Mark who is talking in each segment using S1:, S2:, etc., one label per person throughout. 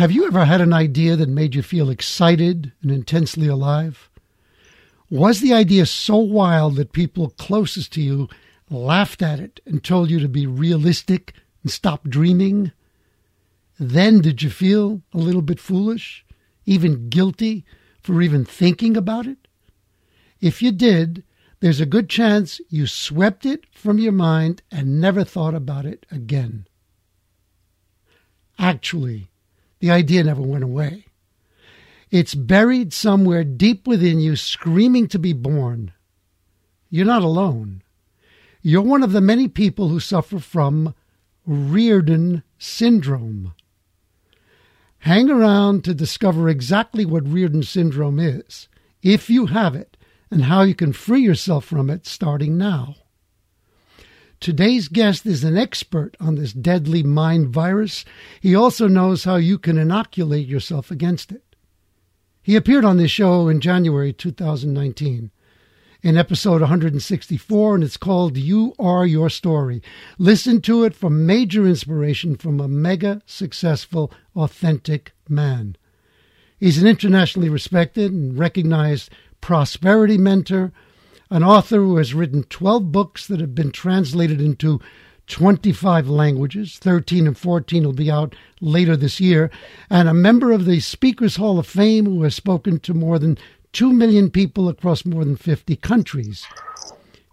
S1: Have you ever had an idea that made you feel excited and intensely alive? Was the idea so wild that people closest to you laughed at it and told you to be realistic and stop dreaming? Then did you feel a little bit foolish, even guilty for even thinking about it? If you did, there's a good chance you swept it from your mind and never thought about it again. Actually, the idea never went away. It's buried somewhere deep within you, screaming to be born. You're not alone. You're one of the many people who suffer from Rearden syndrome. Hang around to discover exactly what Rearden syndrome is, if you have it, and how you can free yourself from it starting now. Today's guest is an expert on this deadly mind virus. He also knows how you can inoculate yourself against it. He appeared on this show in January 2019 in episode 164, and it's called You Are Your Story. Listen to it for major inspiration from a mega successful, authentic man. He's an internationally respected and recognized prosperity mentor an author who has written 12 books that have been translated into 25 languages. 13 and 14 will be out later this year. And a member of the Speakers Hall of Fame who has spoken to more than 2 million people across more than 50 countries.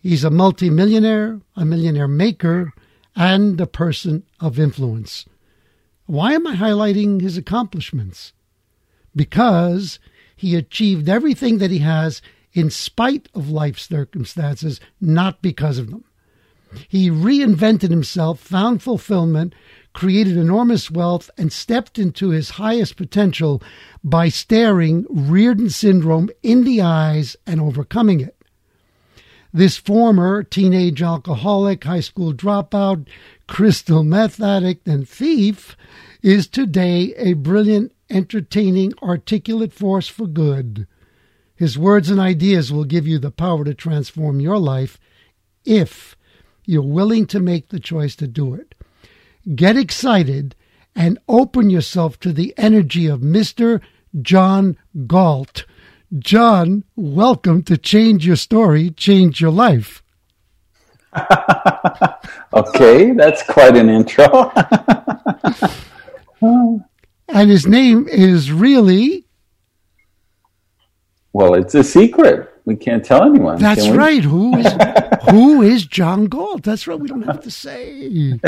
S1: He's a multimillionaire, a millionaire maker, and a person of influence. Why am I highlighting his accomplishments? Because he achieved everything that he has in spite of life circumstances, not because of them. He reinvented himself, found fulfillment, created enormous wealth, and stepped into his highest potential by staring Rearden syndrome in the eyes and overcoming it. This former teenage alcoholic, high school dropout, crystal meth addict, and thief is today a brilliant, entertaining, articulate force for good. His words and ideas will give you the power to transform your life if you're willing to make the choice to do it. Get excited and open yourself to the energy of Mr. John Galt. John, welcome to Change Your Story, Change Your Life.
S2: okay, that's quite an intro.
S1: and his name is really
S2: well, it's a secret. We can't tell anyone.
S1: That's right. Who is who is John Galt? That's right. We don't have to say.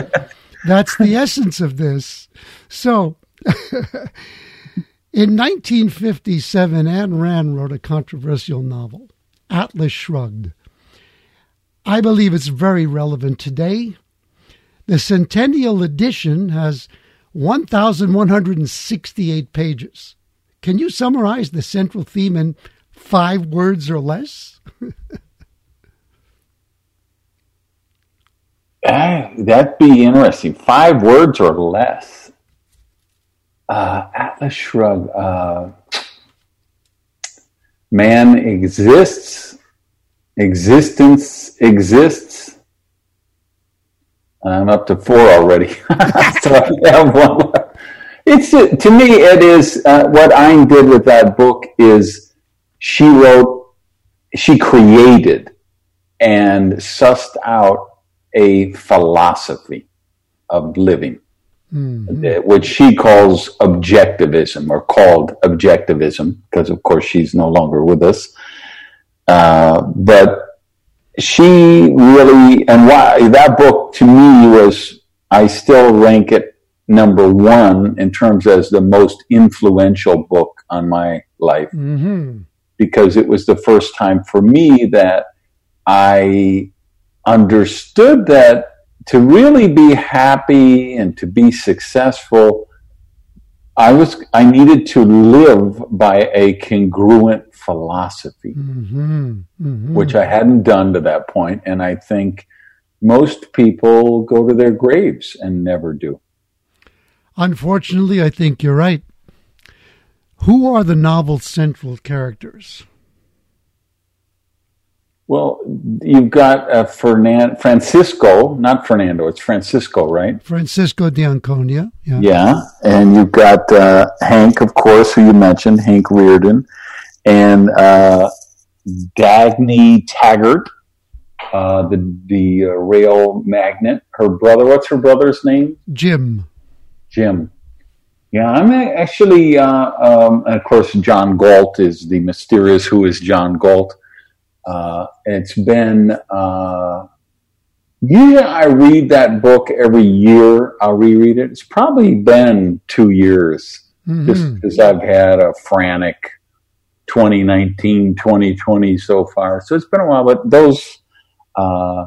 S1: That's the essence of this. So, in 1957, Ayn Rand wrote a controversial novel, Atlas Shrugged. I believe it's very relevant today. The Centennial Edition has 1,168 pages. Can you summarize the central theme in five words or less?
S2: ah, that'd be interesting. Five words or less. Uh, Atlas Shrug. Uh, man exists. Existence exists. I'm up to four already. so I have one. It's to me. It is uh, what I did with that book is she wrote, she created and sussed out a philosophy of living, mm-hmm. which she calls objectivism or called objectivism, because of course she's no longer with us. Uh, but she really, and why that book to me was, I still rank it number one in terms as the most influential book on my life. Mm-hmm because it was the first time for me that I understood that to really be happy and to be successful, I was I needed to live by a congruent philosophy, mm-hmm, mm-hmm. which I hadn't done to that point. point, and I think most people go to their graves and never do.
S1: Unfortunately, I think you're right. Who are the novel's central characters?
S2: Well, you've got uh, Fernan- Francisco, not Fernando, it's Francisco, right?
S1: Francisco d'Anconia.
S2: Yeah. Yeah. And you've got uh, Hank, of course, who you mentioned, Hank Rearden, and uh, Dagny Taggart, uh, the, the uh, rail magnate. Her brother, what's her brother's name?
S1: Jim.
S2: Jim. Yeah, I'm actually, uh, um, of course, John Galt is the mysterious who is John Galt. Uh, it's been, uh, usually I read that book every year. I'll reread it. It's probably been two years mm-hmm. just because I've had a frantic 2019, 2020 so far. So it's been a while, but those, uh,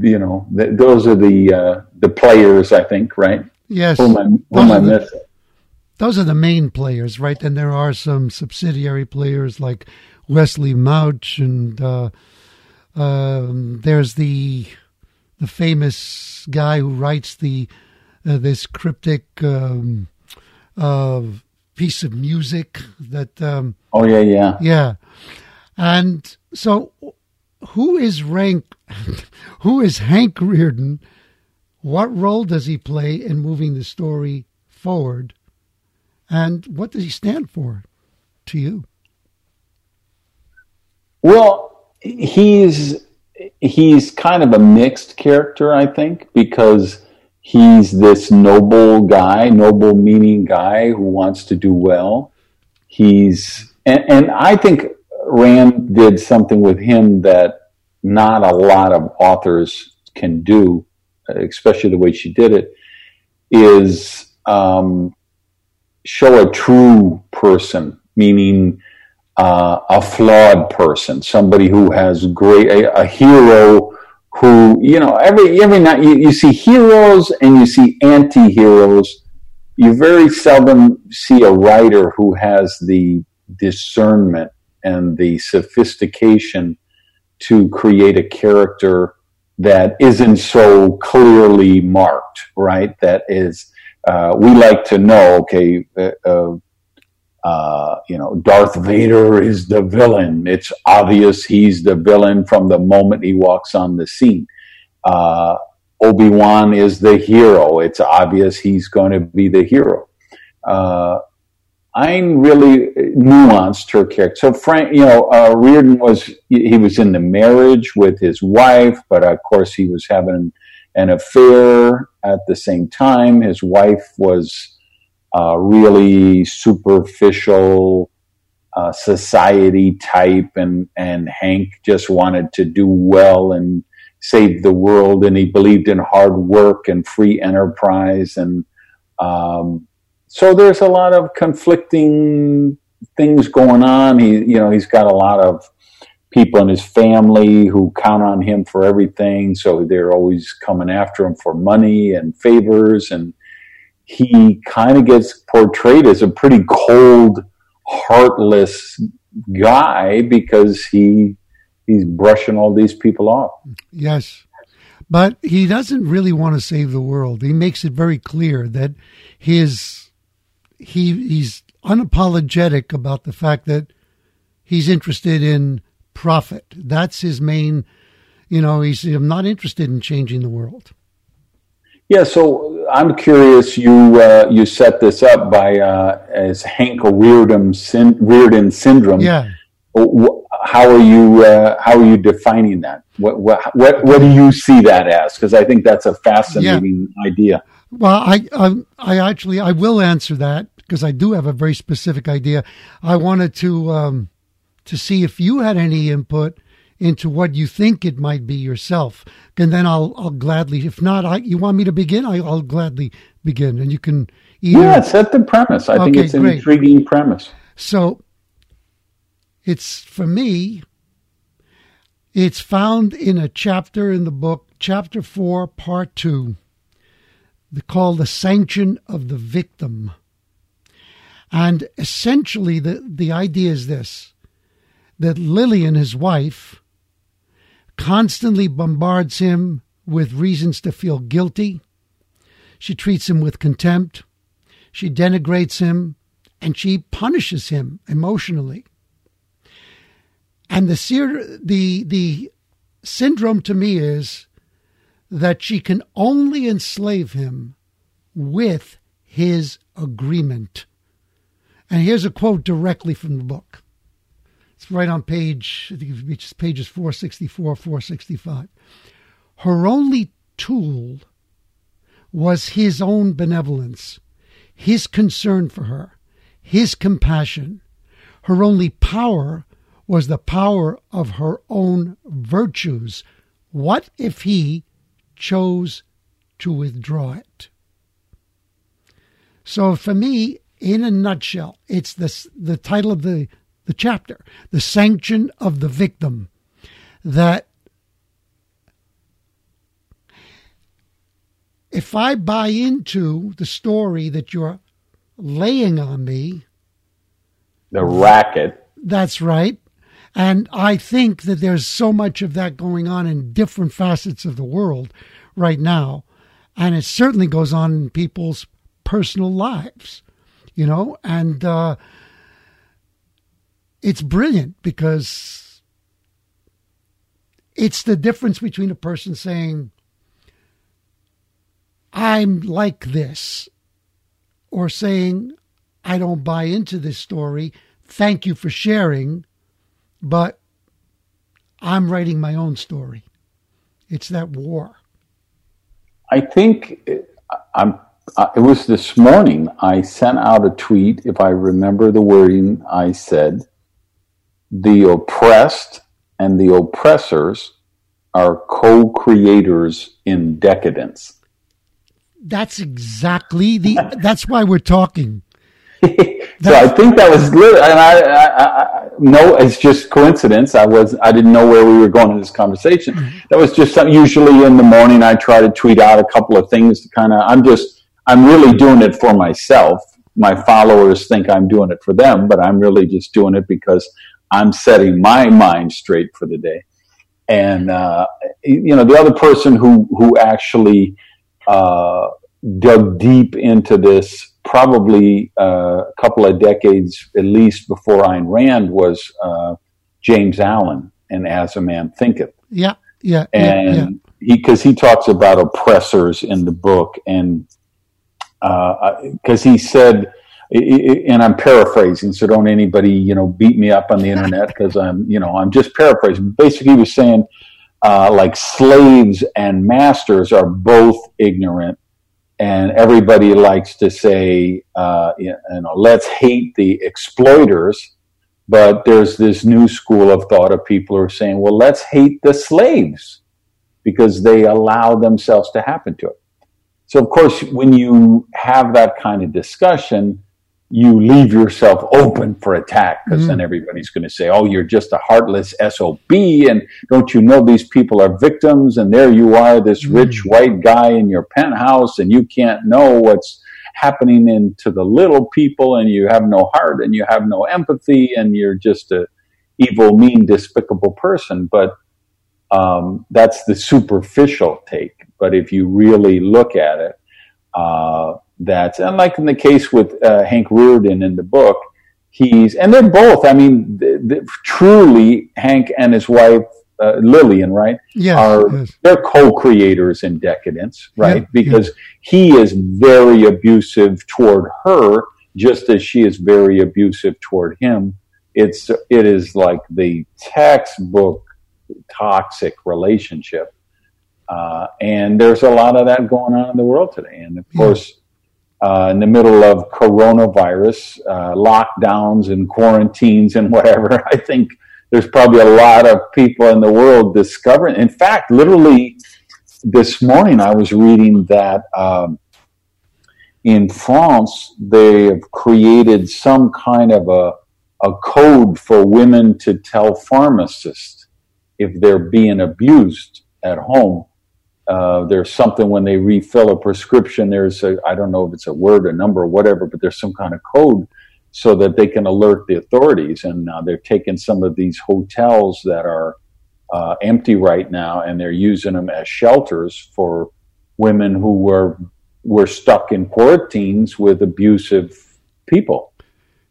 S2: you know, th- those are the, uh, the players, I think, right?
S1: Yes.
S2: Who am I, who am I missing?
S1: Those are the main players, right? And there are some subsidiary players like Wesley Mouch, and uh, um, there's the the famous guy who writes the uh, this cryptic um, uh, piece of music that. Um,
S2: oh yeah, yeah,
S1: yeah. And so, who is rank? who is Hank Rearden? What role does he play in moving the story forward? And what does he stand for to you?
S2: Well, he's he's kind of a mixed character, I think, because he's this noble guy, noble meaning guy who wants to do well. He's and, and I think Rand did something with him that not a lot of authors can do especially the way she did it, is um, show a true person, meaning uh, a flawed person, somebody who has great, a, a, hero who, you know, every, every night you, you see heroes and you see anti heroes. You very seldom see a writer who has the discernment and the sophistication to create a character that isn't so clearly marked, right? That is, uh, we like to know, okay, uh, uh, uh, you know, Darth Vader is the villain. It's obvious he's the villain from the moment he walks on the scene. Uh, Obi Wan is the hero. It's obvious he's going to be the hero. Uh, I'm really nuanced her character. So Frank, you know, uh, Rearden was he was in the marriage with his wife, but of course he was having an affair at the same time. His wife was uh, really superficial uh, society type, and and Hank just wanted to do well and save the world, and he believed in hard work and free enterprise and. Um, so there's a lot of conflicting things going on. He, you know, he's got a lot of people in his family who count on him for everything. So they're always coming after him for money and favors. And he kind of gets portrayed as a pretty cold, heartless guy because he he's brushing all these people off.
S1: Yes. But he doesn't really want to save the world. He makes it very clear that his he he's unapologetic about the fact that he's interested in profit. That's his main. You know, he's I'm not interested in changing the world.
S2: Yeah, so I'm curious. You uh, you set this up by uh, as Hank Rearden, syn- Rearden syndrome.
S1: Yeah.
S2: How are you uh, how are you defining that? What what what, what do you see that as? Because I think that's a fascinating yeah. idea.
S1: Well, I, I, I actually I will answer that because I do have a very specific idea. I wanted to um, to see if you had any input into what you think it might be yourself, and then I'll I'll gladly. If not, I, you want me to begin? I, will gladly begin, and you can.
S2: Either, yeah, set the premise. I okay, think it's an great. intriguing premise.
S1: So, it's for me. It's found in a chapter in the book, chapter four, part two called the sanction of the victim. And essentially, the, the idea is this that Lillian, his wife, constantly bombards him with reasons to feel guilty. She treats him with contempt. She denigrates him and she punishes him emotionally. And the the the syndrome to me is that she can only enslave him with his agreement. And here's a quote directly from the book. It's right on page, I think it's pages 464, 465. Her only tool was his own benevolence, his concern for her, his compassion. Her only power was the power of her own virtues. What if he chose to withdraw it? So for me, in a nutshell, it's the, the title of the, the chapter, The Sanction of the Victim, that if I buy into the story that you're laying on me,
S2: the racket.
S1: That's right. And I think that there's so much of that going on in different facets of the world right now. And it certainly goes on in people's personal lives, you know, and uh, it's brilliant because it's the difference between a person saying, I'm like this, or saying, I don't buy into this story. Thank you for sharing, but I'm writing my own story. It's that war.
S2: I think I'm. Uh, it was this morning. I sent out a tweet. If I remember the wording, I said, "The oppressed and the oppressors are co-creators in decadence."
S1: That's exactly the. that's why we're talking.
S2: so I think that was good, and I, I, I, no, it's just coincidence. I was I didn't know where we were going in this conversation. Mm-hmm. That was just some, usually in the morning. I try to tweet out a couple of things to kind of. I'm just I'm really doing it for myself. My followers think I'm doing it for them, but I'm really just doing it because I'm setting my mind straight for the day. And uh, you know, the other person who who actually uh, dug deep into this probably uh, a couple of decades at least before Ayn Rand was uh, James Allen and As a Man Thinketh.
S1: Yeah, yeah,
S2: and
S1: yeah,
S2: he because he talks about oppressors in the book, and because uh, he said. And I'm paraphrasing, so don't anybody, you know, beat me up on the internet because I'm, you know, I'm just paraphrasing. Basically, he was saying, uh, like slaves and masters are both ignorant and everybody likes to say, uh, you know, let's hate the exploiters. But there's this new school of thought of people who are saying, well, let's hate the slaves because they allow themselves to happen to it. So, of course, when you have that kind of discussion, you leave yourself open for attack because mm-hmm. then everybody's going to say, "Oh, you're just a heartless sob," and don't you know these people are victims? And there you are, this mm-hmm. rich white guy in your penthouse, and you can't know what's happening into the little people, and you have no heart, and you have no empathy, and you're just a evil, mean, despicable person. But um, that's the superficial take. But if you really look at it, uh, that, and like in the case with uh, Hank Rearden in the book, he's, and they're both, I mean, truly, Hank and his wife, uh, Lillian, right?
S1: Yeah,
S2: are
S1: yes.
S2: they're co-creators in decadence, right?
S1: Yeah,
S2: because
S1: yeah.
S2: he is very abusive toward her, just as she is very abusive toward him. It's it is like the textbook toxic relationship, uh, and there's a lot of that going on in the world today. And of yeah. course, uh, in the middle of coronavirus uh, lockdowns and quarantines and whatever. I think there's probably a lot of people in the world discovering. In fact, literally this morning I was reading that um, in France they have created some kind of a a code for women to tell pharmacists if they're being abused at home uh, there's something when they refill a prescription. There's a I don't know if it's a word, a number, or whatever, but there's some kind of code so that they can alert the authorities. And uh, they're taking some of these hotels that are uh, empty right now, and they're using them as shelters for women who were were stuck in quarantines with abusive people.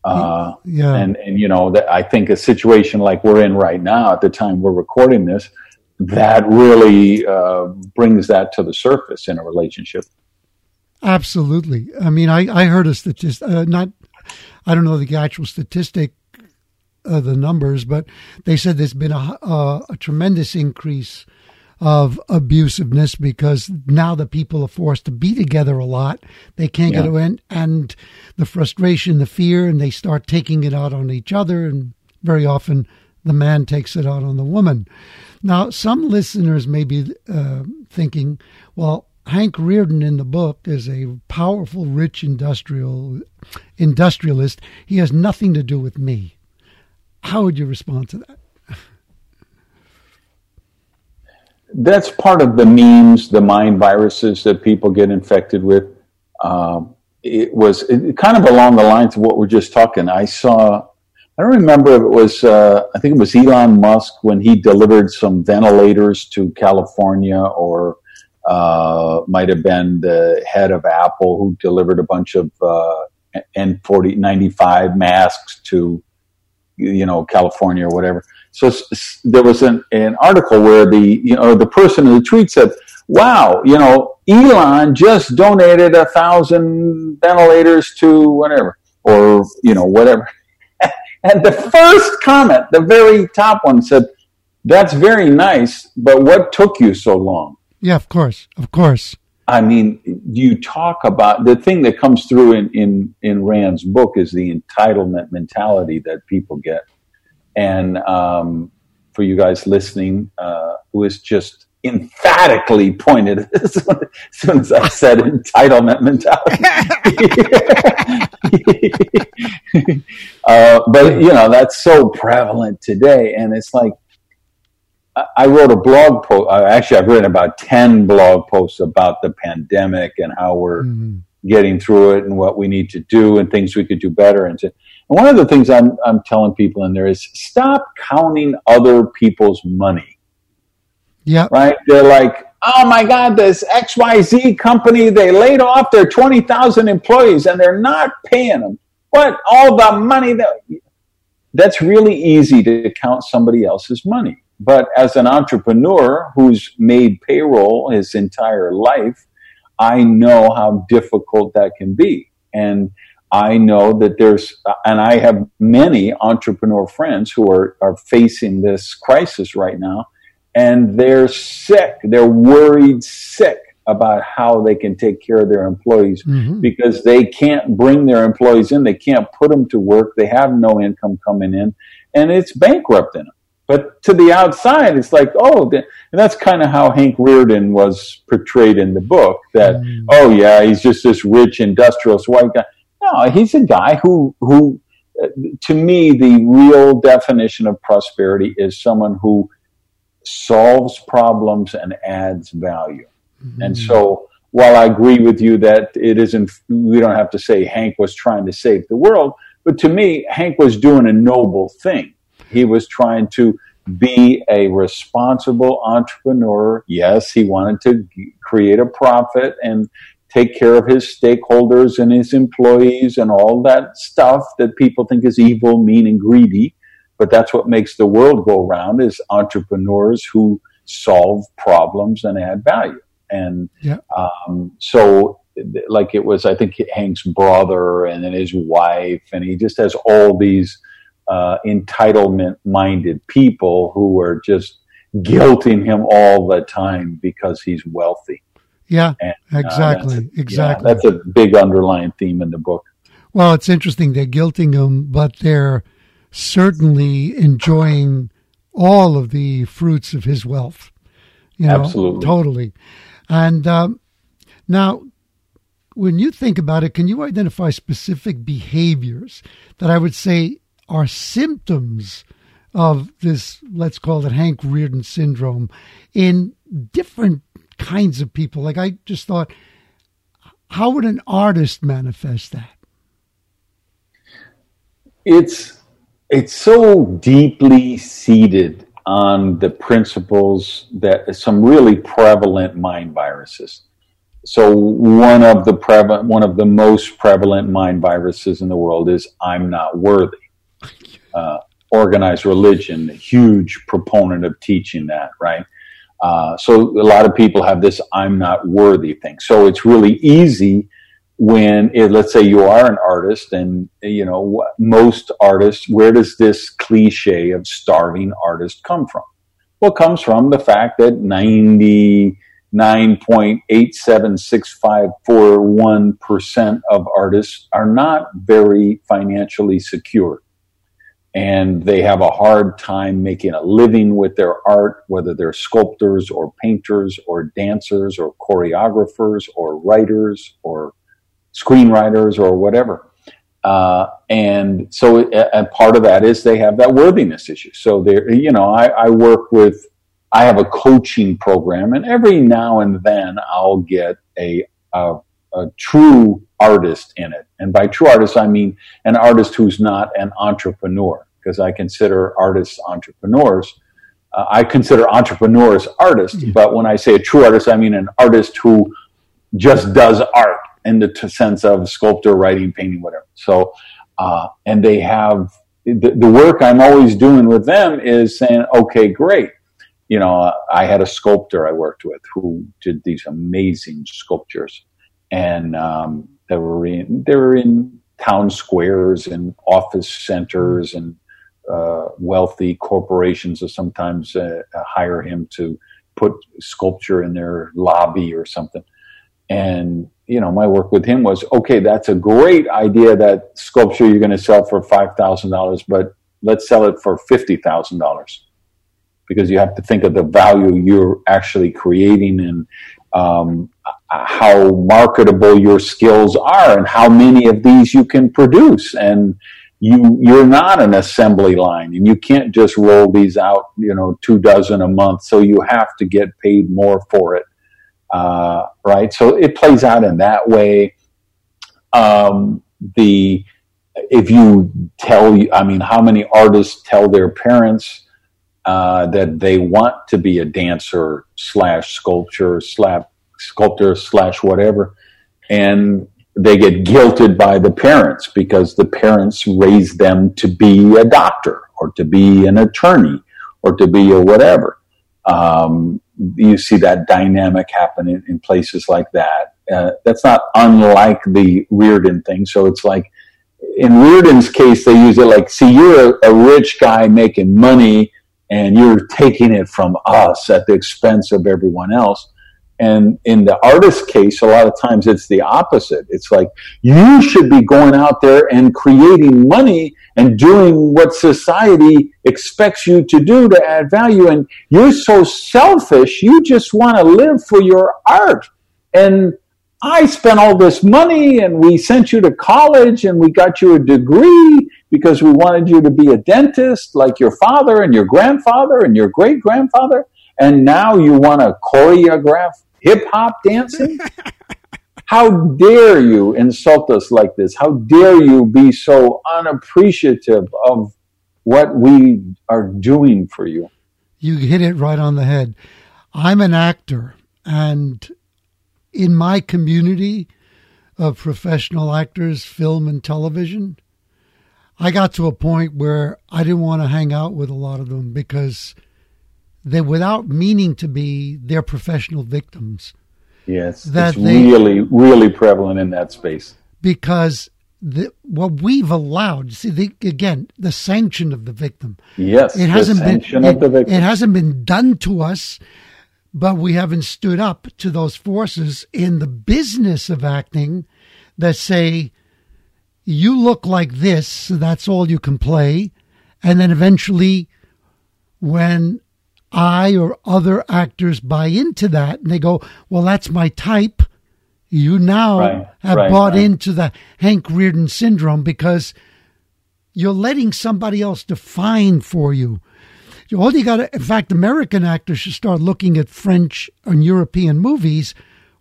S2: Uh, yeah. And, and, you know, that I think a situation like we're in right now at the time we're recording this, that really uh, brings that to the surface in a relationship.
S1: Absolutely. I mean, I, I heard a statistic, uh, not, I don't know the actual statistic, of the numbers, but they said there's been a, a, a tremendous increase of abusiveness because now the people are forced to be together a lot. They can't yeah. get away, and the frustration, the fear, and they start taking it out on each other. And very often, the man takes it out on the woman. Now, some listeners may be uh, thinking, well, Hank Rearden in the book is a powerful, rich industrial industrialist. He has nothing to do with me. How would you respond to that?
S2: that's part of the memes, the mind viruses that people get infected with. Um, it was it, kind of along the lines of what we're just talking. I saw, I don't remember if it was, uh, I think it was Elon Musk when he delivered some ventilators to California, or uh, might have been the head of Apple who delivered a bunch of uh, N ninety five masks to, you know, California or whatever so there was an, an article where the you know the person in the tweet said, "Wow, you know, Elon just donated a thousand ventilators to whatever, or you know whatever." And the first comment, the very top one, said, "That's very nice, but what took you so long?"
S1: Yeah, of course, of course.
S2: I mean, you talk about the thing that comes through in, in, in Rand's book is the entitlement mentality that people get and um, for you guys listening, uh, who is just emphatically pointed as soon as I said entitlement mentality. uh, but you know that's so prevalent today, and it's like I wrote a blog post. Uh, actually, I've written about ten blog posts about the pandemic and how we're mm-hmm. getting through it and what we need to do and things we could do better. And to, and one of the things I'm, I'm telling people in there is stop counting other people's money.
S1: Yeah.
S2: Right? They're like, oh my God, this XYZ company, they laid off their 20,000 employees and they're not paying them. What? All the money that. That's really easy to count somebody else's money. But as an entrepreneur who's made payroll his entire life, I know how difficult that can be. And I know that there's, and I have many entrepreneur friends who are, are facing this crisis right now, and they're sick. They're worried sick about how they can take care of their employees mm-hmm. because they can't bring their employees in. They can't put them to work. They have no income coming in, and it's bankrupting them. But to the outside, it's like, oh, and that's kind of how Hank Rearden was portrayed in the book. That, mm. oh yeah, he's just this rich industrialist white guy no, he's a guy who who uh, to me the real definition of prosperity is someone who solves problems and adds value. Mm-hmm. And so while I agree with you that it isn't we don't have to say Hank was trying to save the world, but to me Hank was doing a noble thing. He was trying to be a responsible entrepreneur. Yes, he wanted to create a profit and take care of his stakeholders and his employees and all that stuff that people think is evil, mean, and greedy. But that's what makes the world go round is entrepreneurs who solve problems and add value. And yeah. um, so, like it was, I think Hank's brother and then his wife, and he just has all these uh, entitlement-minded people who are just guilting him all the time because he's wealthy.
S1: Yeah, and, exactly, uh, that's a, exactly.
S2: Yeah, that's a big underlying theme in the book.
S1: Well, it's interesting. They're guilting him, but they're certainly enjoying all of the fruits of his wealth. You know,
S2: Absolutely,
S1: totally. And um, now, when you think about it, can you identify specific behaviors that I would say are symptoms of this? Let's call it Hank Rearden syndrome in different kinds of people. Like I just thought, how would an artist manifest that?
S2: It's it's so deeply seated on the principles that some really prevalent mind viruses. so one of the prevalent, one of the most prevalent mind viruses in the world is I'm not worthy. Uh, organized religion, huge proponent of teaching that, right? Uh, so a lot of people have this I'm not worthy thing. So it's really easy when, it, let's say you are an artist and, you know, most artists, where does this cliche of starving artist come from? Well, it comes from the fact that 99.876541% of artists are not very financially secure and they have a hard time making a living with their art, whether they're sculptors or painters or dancers or choreographers or writers or screenwriters or whatever. Uh, and so, a, part of that is they have that worthiness issue. So there, you know, I, I work with, I have a coaching program, and every now and then I'll get a, a, a true artist in it. And by true artist, I mean an artist who's not an entrepreneur because I consider artists entrepreneurs. Uh, I consider entrepreneurs artists, mm-hmm. but when I say a true artist, I mean an artist who just does art in the t- sense of sculptor, writing, painting, whatever. So, uh, and they have the, the, work I'm always doing with them is saying, okay, great. You know, I had a sculptor I worked with who did these amazing sculptures, and um, they were in they were in town squares and office centers and uh, wealthy corporations sometimes uh, hire him to put sculpture in their lobby or something. And, you know, my work with him was, okay, that's a great idea that sculpture you're going to sell for $5,000, but let's sell it for $50,000 because you have to think of the value you're actually creating and um, how marketable your skills are and how many of these you can produce. And, you you're not an assembly line and you can't just roll these out you know two dozen a month. So you have to get paid more for it uh, right so it plays out in that way um, the if you tell i mean how many artists tell their parents uh, that they want to be a dancer slash sculpture slash sculptor slash whatever and they get guilted by the parents because the parents raise them to be a doctor or to be an attorney or to be a whatever. Um, you see that dynamic happen in, in places like that. Uh, that's not unlike the Rearden thing. So it's like in Rearden's case, they use it like, see, you're a, a rich guy making money and you're taking it from us at the expense of everyone else. And in the artist case, a lot of times it's the opposite. It's like you should be going out there and creating money and doing what society expects you to do to add value. And you're so selfish. You just want to live for your art. And I spent all this money and we sent you to college and we got you a degree because we wanted you to be a dentist like your father and your grandfather and your great grandfather. And now you want to choreograph hip hop dancing? How dare you insult us like this? How dare you be so unappreciative of what we are doing for you?
S1: You hit it right on the head. I'm an actor, and in my community of professional actors, film and television, I got to a point where I didn't want to hang out with a lot of them because they, without meaning to be, they're professional victims.
S2: Yes, that it's they, really, really prevalent in that space.
S1: Because the, what we've allowed, see, the, again, the sanction of the victim.
S2: Yes,
S1: it hasn't been. It, it hasn't been done to us, but we haven't stood up to those forces in the business of acting that say, "You look like this, so that's all you can play," and then eventually, when I or other actors buy into that and they go, well, that's my type. You now right, have right, bought right. into the Hank Rearden syndrome because you're letting somebody else define for you. All you got to, in fact, American actors should start looking at French and European movies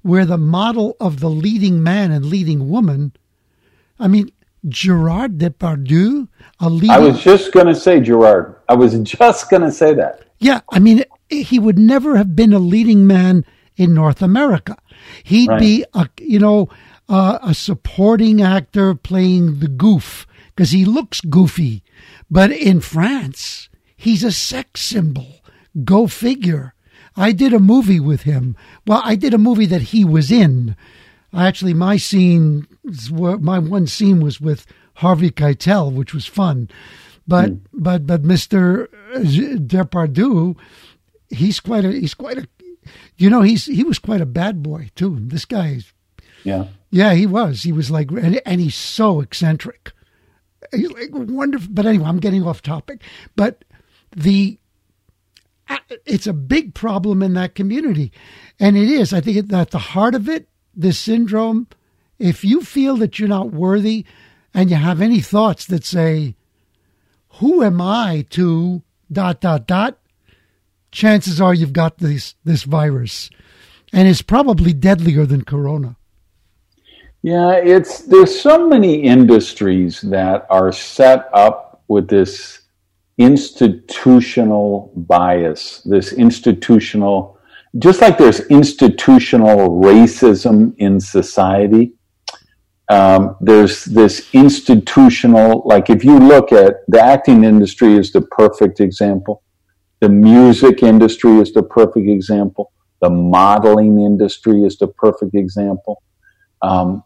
S1: where the model of the leading man and leading woman, I mean, Gerard Depardieu, a leading. I
S2: was just going to say Gerard. I was just going to say that.
S1: Yeah, I mean, he would never have been a leading man in North America. He'd right. be a you know uh, a supporting actor playing the goof because he looks goofy, but in France he's a sex symbol. Go figure. I did a movie with him. Well, I did a movie that he was in. Actually, my scene, my one scene was with Harvey Keitel, which was fun. But mm. but but Mr. Depardieu, he's quite a he's quite a you know he's he was quite a bad boy too. This guy, is
S2: yeah,
S1: yeah, he was. He was like, and, and he's so eccentric. He's like wonderful. But anyway, I'm getting off topic. But the it's a big problem in that community, and it is. I think at the heart of it, this syndrome. If you feel that you're not worthy, and you have any thoughts that say, "Who am I to dot dot dot?" chances are you've got this this virus, and it's probably deadlier than corona.
S2: Yeah, it's there's so many industries that are set up with this institutional bias, this institutional just like there's institutional racism in society, um, there's this institutional, like if you look at the acting industry is the perfect example. The music industry is the perfect example. The modeling industry is the perfect example. Um,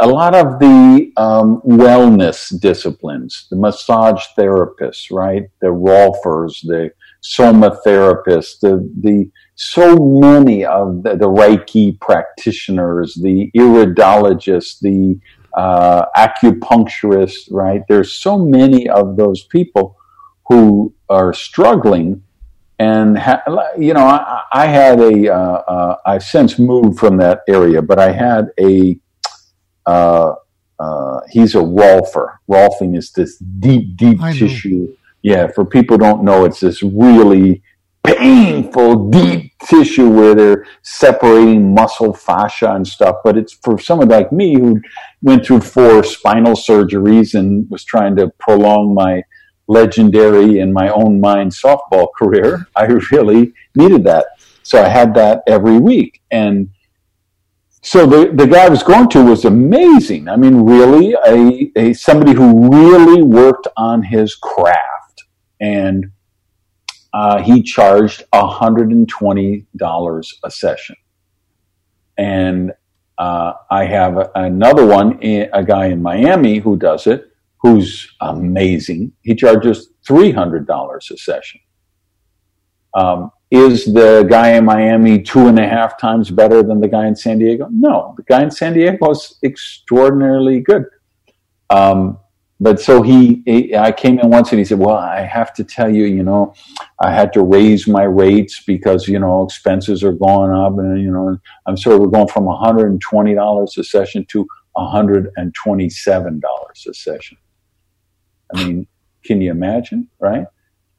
S2: a lot of the um, wellness disciplines, the massage therapists, right? The rolfers, the soma therapists, the, the, so many of the, the Reiki practitioners, the iridologists, the uh, acupuncturists, right? There's so many of those people who are struggling and ha- you know, I, I had a. Uh, uh, I've since moved from that area, but I had a. Uh, uh he's a rolfer. Rolfing is this deep, deep tissue. Yeah, for people don't know, it's this really painful, deep tissue where they're separating muscle fascia and stuff. But it's for someone like me who went through four spinal surgeries and was trying to prolong my legendary in my own mind softball career, I really needed that. So I had that every week. And so the, the guy I was going to was amazing. I mean, really a, a somebody who really worked on his craft. And uh, he charged $120 a session. And uh, I have another one, a guy in Miami who does it who's amazing. He charges $300 a session. Um, is the guy in Miami two and a half times better than the guy in San Diego? No, the guy in San Diego is extraordinarily good. Um, but so he, he, I came in once and he said, well, I have to tell you, you know, I had to raise my rates because, you know, expenses are going up and, you know, I'm sorry, we're going from $120 a session to $127 a session. I mean, can you imagine, right?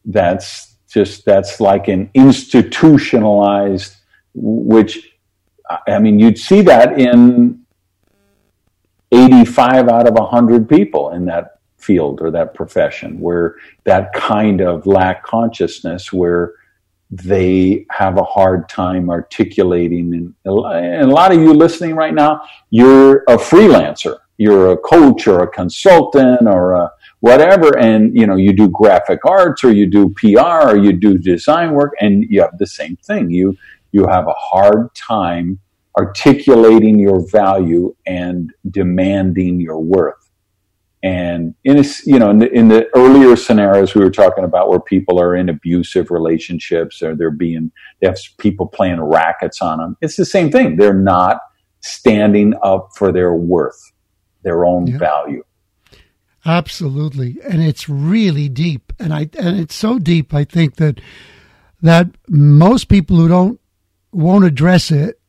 S2: That's just, that's like an institutionalized, which, I mean, you'd see that in 85 out of 100 people in that field or that profession where that kind of lack consciousness where they have a hard time articulating. And, a lot of you listening right now you're a freelancer. You're a coach or a consultant or a whatever. And you know you do graphic arts or you do PR or you do design work and you have the same thing. You you have a hard time articulating your value and demanding your worth and in a, you know in the, in the earlier scenarios we were talking about where people are in abusive relationships or they're being they have people playing rackets on them it's the same thing they're not standing up for their worth their own yeah. value
S1: Absolutely, and it's really deep, and I and it's so deep. I think that that most people who don't won't address it,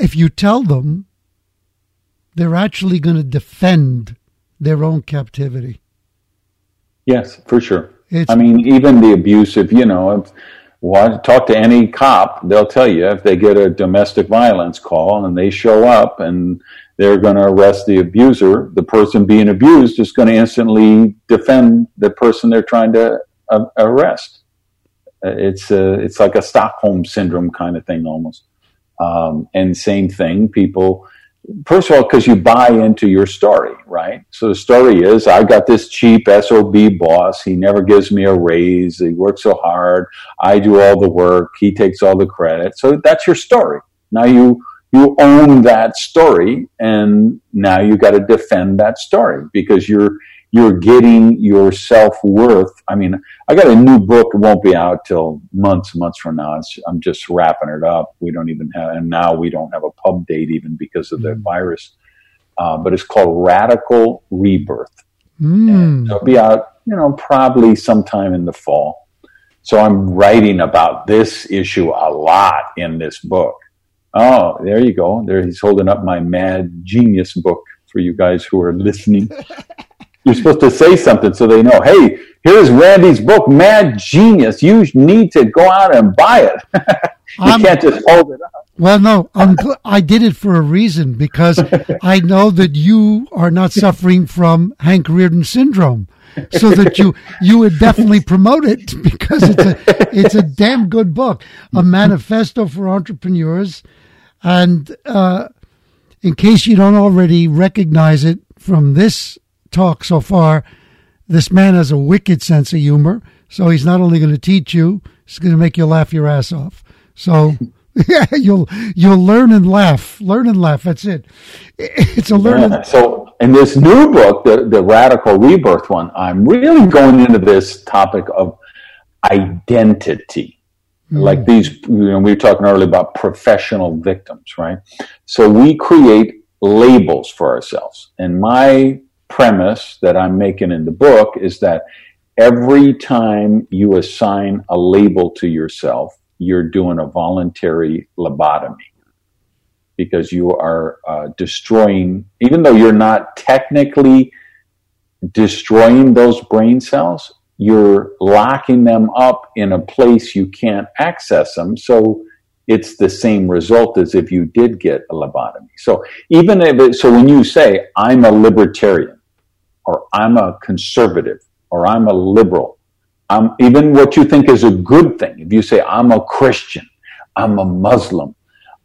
S1: if you tell them, they're actually going to defend their own captivity.
S2: Yes, for sure. It's, I mean, even the abusive, you know, if, well, talk to any cop, they'll tell you if they get a domestic violence call and they show up and they're going to arrest the abuser. The person being abused is going to instantly defend the person they're trying to uh, arrest. It's a, uh, it's like a Stockholm syndrome kind of thing almost. Um, and same thing, people, first of all, because you buy into your story, right? So the story is I got this cheap SOB boss. He never gives me a raise. He works so hard. I do all the work. He takes all the credit. So that's your story. Now you, you own that story and now you got to defend that story because you're, you're getting your self worth. I mean, I got a new book. It won't be out till months, months from now. It's, I'm just wrapping it up. We don't even have, and now we don't have a pub date even because of the mm. virus. Uh, but it's called Radical Rebirth. Mm. it'll be out, you know, probably sometime in the fall. So I'm writing about this issue a lot in this book. Oh, there you go. There he's holding up my Mad Genius book for you guys who are listening. You're supposed to say something so they know, hey, here's Randy's book, Mad Genius. You need to go out and buy it. you I'm, can't just hold it up.
S1: Well, no, I'm, I did it for a reason because I know that you are not suffering from Hank Rearden syndrome. So that you you would definitely promote it because it's a it's a damn good book, a manifesto for entrepreneurs, and uh, in case you don't already recognize it from this talk so far, this man has a wicked sense of humor. So he's not only going to teach you, he's going to make you laugh your ass off. So yeah, you'll you'll learn and laugh, learn and laugh. That's it. It's a learning.
S2: Yeah. So in this new book, the the radical rebirth one, I'm really going into this topic of identity. Mm. Like these, you know, we were talking earlier about professional victims, right? So we create labels for ourselves. And my premise that I'm making in the book is that every time you assign a label to yourself, you're doing a voluntary lobotomy because you are uh, destroying, even though you're not technically destroying those brain cells, you're locking them up in a place you can't access them. So it's the same result as if you did get a lobotomy. So even if it, so when you say, I'm a libertarian, or I'm a conservative or I'm a liberal. I'm even what you think is a good thing. If you say I'm a Christian, I'm a Muslim,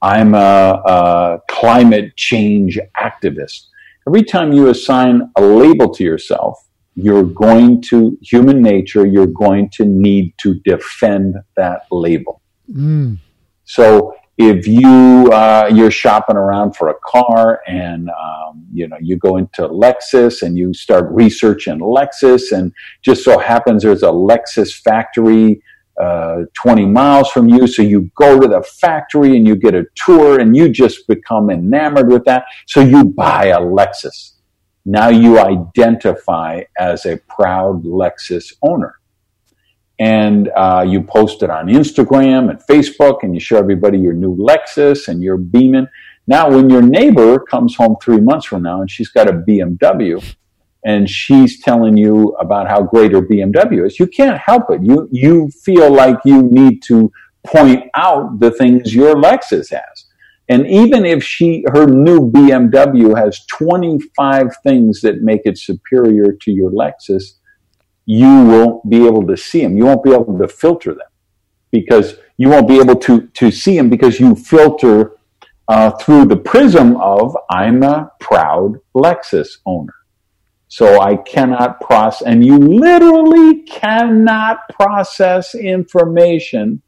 S2: I'm a, a climate change activist. Every time you assign a label to yourself, you're going to human nature. You're going to need to defend that label. Mm. So if you uh, you're shopping around for a car and um, you know you go into Lexus and you start researching Lexus and just so happens there's a Lexus factory uh, 20 miles from you. So you go to the factory and you get a tour and you just become enamored with that. So you buy a Lexus. Now you identify as a proud Lexus owner and uh, you post it on Instagram and Facebook, and you show everybody your new Lexus and you're beaming. Now, when your neighbor comes home three months from now and she's got a BMW, and she's telling you about how great her BMW is, you can't help it. You you feel like you need to point out the things your Lexus has. And even if she her new BMW has 25 things that make it superior to your Lexus, you won't be able to see them. You won't be able to filter them because you won't be able to, to see them because you filter uh, through the prism of I'm a proud Lexus owner. So I cannot process, and you literally cannot process information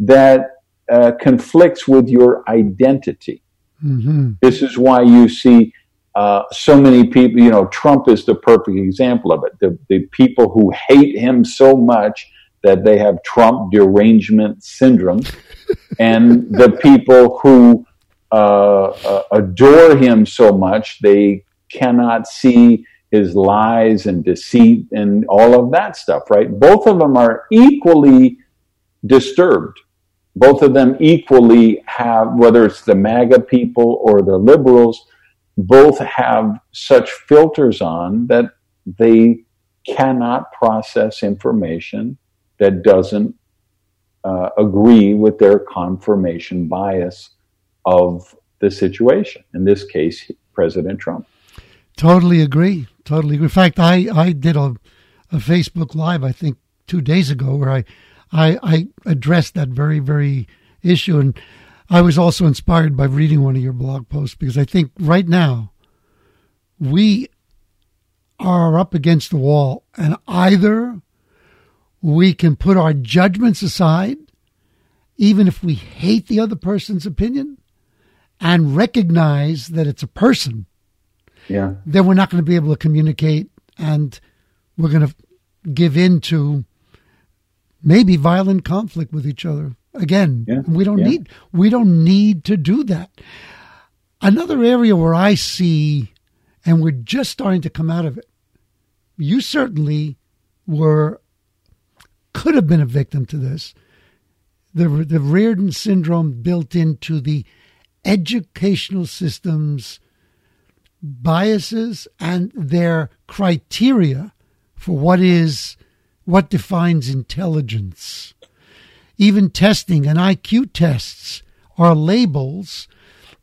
S2: that uh, conflicts with your identity. Mm-hmm. This is why you see uh, so many people, you know, Trump is the perfect example of it. The, the people who hate him so much that they have Trump derangement syndrome, and the people who uh, uh, adore him so much they cannot see his lies and deceit and all of that stuff, right? Both of them are equally disturbed. Both of them equally have, whether it's the MAGA people or the liberals, both have such filters on that they cannot process information that doesn't uh, agree with their confirmation bias of the situation. In this case, President Trump.
S1: Totally agree. Totally. Agree. In fact, I, I did a, a Facebook Live, I think, two days ago where I, I, I addressed that very, very issue. And I was also inspired by reading one of your blog posts because I think right now we are up against the wall, and either we can put our judgments aside, even if we hate the other person's opinion, and recognize that it's a person.
S2: Yeah.
S1: Then we're not going to be able to communicate, and we're going to give in to maybe violent conflict with each other again.
S2: Yeah.
S1: We don't
S2: Yeah.
S1: need we don't need to do that. Another area where I see and we're just starting to come out of it. You certainly were could have been a victim to this. The the Rearden syndrome built into the educational systems biases and their criteria for what is what defines intelligence. Even testing and IQ tests are labels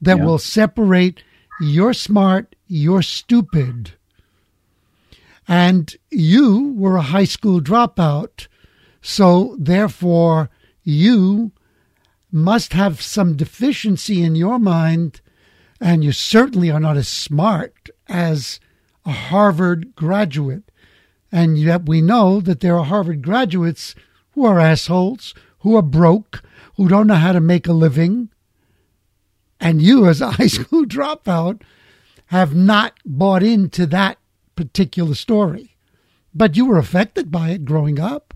S1: that
S2: Yeah.
S1: will separate you're smart, you're stupid. And you were a high school dropout, so therefore you must have some deficiency in your mind, and you certainly are not as smart as a Harvard graduate. And yet we know that there are Harvard graduates who are assholes, who are broke, who don't know how to make a living. And you, as a high school dropout, have not bought into that particular story. But you were affected by it growing up.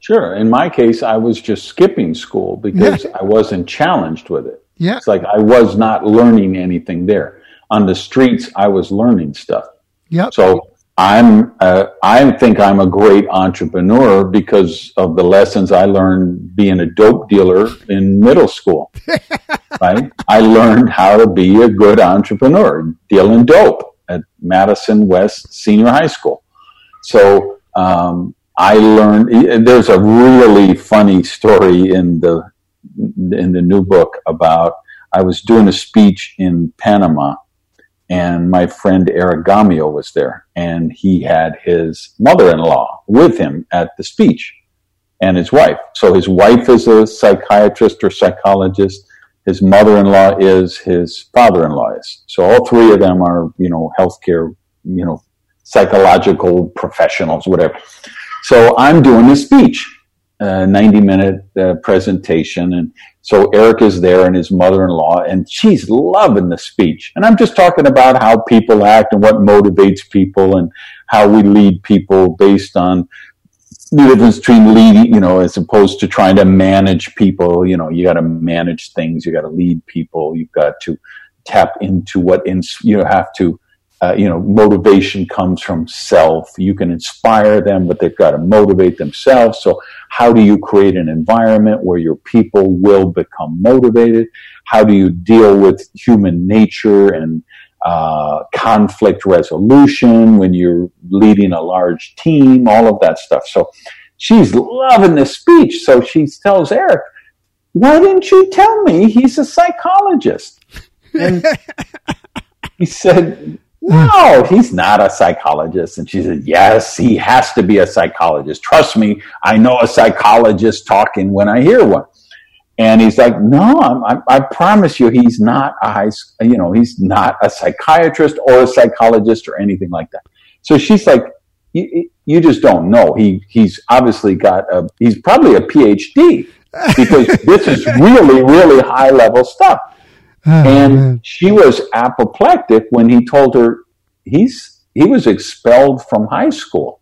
S2: Sure. In my case, I was just skipping school because
S1: Yeah.
S2: I wasn't challenged with it.
S1: Yeah.
S2: It's like I was not learning anything there. On the streets, I was learning stuff.
S1: Yep.
S2: So I'm, uh, I think I'm a great entrepreneur because of the lessons I learned being a dope dealer in middle school. right? I learned how to be a good entrepreneur, dealing dope at Madison West Senior High School. So um, I learned. There's a really funny story in the in the new book about I was doing a speech in Panama, and my friend Eric Gamio was there, and he had his mother-in-law with him at the speech, and his wife. So his wife is a psychiatrist or psychologist. His mother-in-law is. His father-in-law is. So all three of them are, you know, healthcare, you know, psychological professionals, whatever. So I'm doing this speech, a 90 minute uh, presentation. And so Eric is there and his mother in law, and she's loving the speech. And I'm just talking about how people act and what motivates people and how we lead people based on the difference between leading, you know, as opposed to trying to manage people. You know, you got to manage things, you got to lead people, you've got to tap into what ins- you have to uh, you know, motivation comes from self. You can inspire them, but they've got to motivate themselves. So how do you create an environment where your people will become motivated? How do you deal with human nature and uh, conflict resolution when you're leading a large team? All of that stuff. So she's loving this speech. So she tells Eric, why didn't you tell me he's a psychologist? And he said, no, he's not a psychologist. And she said, yes, he has to be a psychologist. Trust me, I know a psychologist talking when I hear one. And he's like, no, I'm, I, I promise you, he's not a high, you know, he's not a psychiatrist or a psychologist or anything like that. So she's like, you, you just don't know. He, he's obviously got a, he's probably a PhD because this is really, really high level stuff.
S1: Oh,
S2: And
S1: man.
S2: she was apoplectic when he told her he's he was expelled from high school.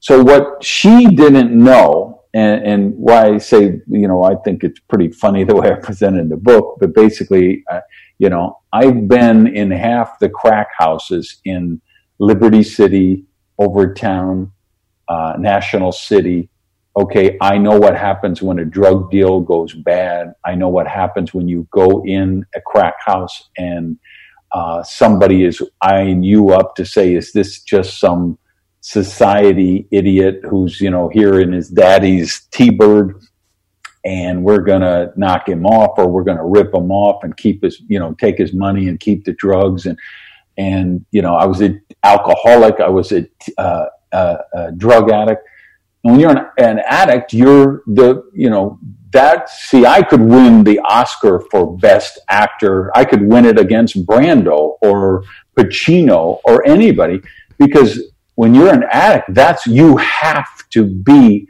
S2: So what she didn't know, and, and why I say, you know, I think it's pretty funny the way I presented the book, but basically, uh, you know, I've been in half the crack houses in Liberty City, Overtown, uh, National City, okay, I know what happens when a drug deal goes bad. I know what happens when you go in a crack house and uh, somebody is eyeing you up to say, is this just some society idiot who's, you know, here in his daddy's T-Bird and we're going to knock him off or we're going to rip him off and keep his, you know, take his money and keep the drugs. And, and, you know, I was an alcoholic. I was a, uh, uh, a drug addict when you're an, an addict, you're the, you know, that, see, I could win the Oscar for best actor. I could win it against Brando or Pacino or anybody because when you're an addict, that's, you have to be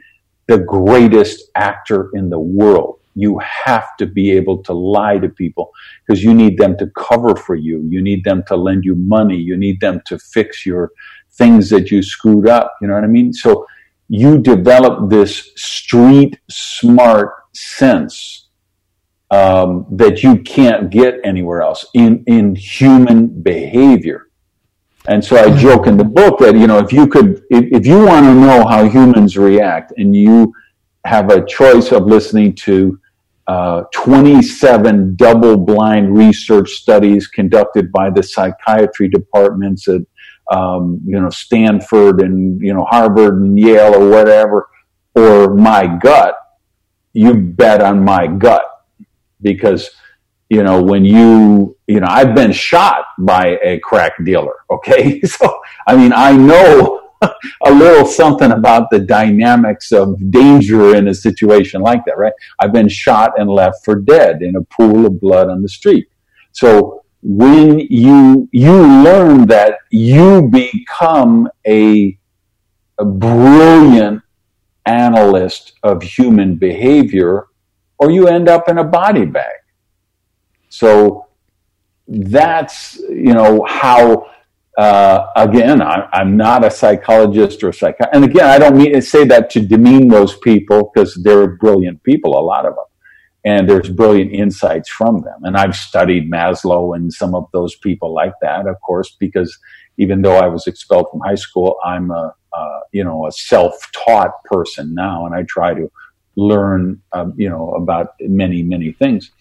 S2: the greatest actor in the world. You have to be able to lie to people because you need them to cover for you. You need them to lend you money. You need them to fix your things that you screwed up. You know what I mean? So you develop this street smart sense um, that you can't get anywhere else in, in human behavior. And so I joke in the book that, you know, if you could, if, if you want to know how humans react and you have a choice of listening to uh, 27 double blind research studies conducted by the psychiatry departments at, um, you know, Stanford and, you know, Harvard and Yale or whatever, or my gut, you bet on my gut because you know, when you, you know, I've been shot by a crack dealer. Okay. So, I mean, I know a little something about the dynamics of danger in a situation like that, right? I've been shot and left for dead in a pool of blood on the street. So when you, you learn that you become a, a brilliant analyst of human behavior or you end up in a body bag. So that's, you know, how, uh, again, I, am not a psychologist or a psych, and again, I don't mean to say that to demean those people because they're brilliant people, a lot of them. And there's brilliant insights from them. And I've studied Maslow and some of those people like that, of course, because even though I was expelled from high school, I'm a, you know, a self-taught person now, and I try to learn, um, you know, about many, many things.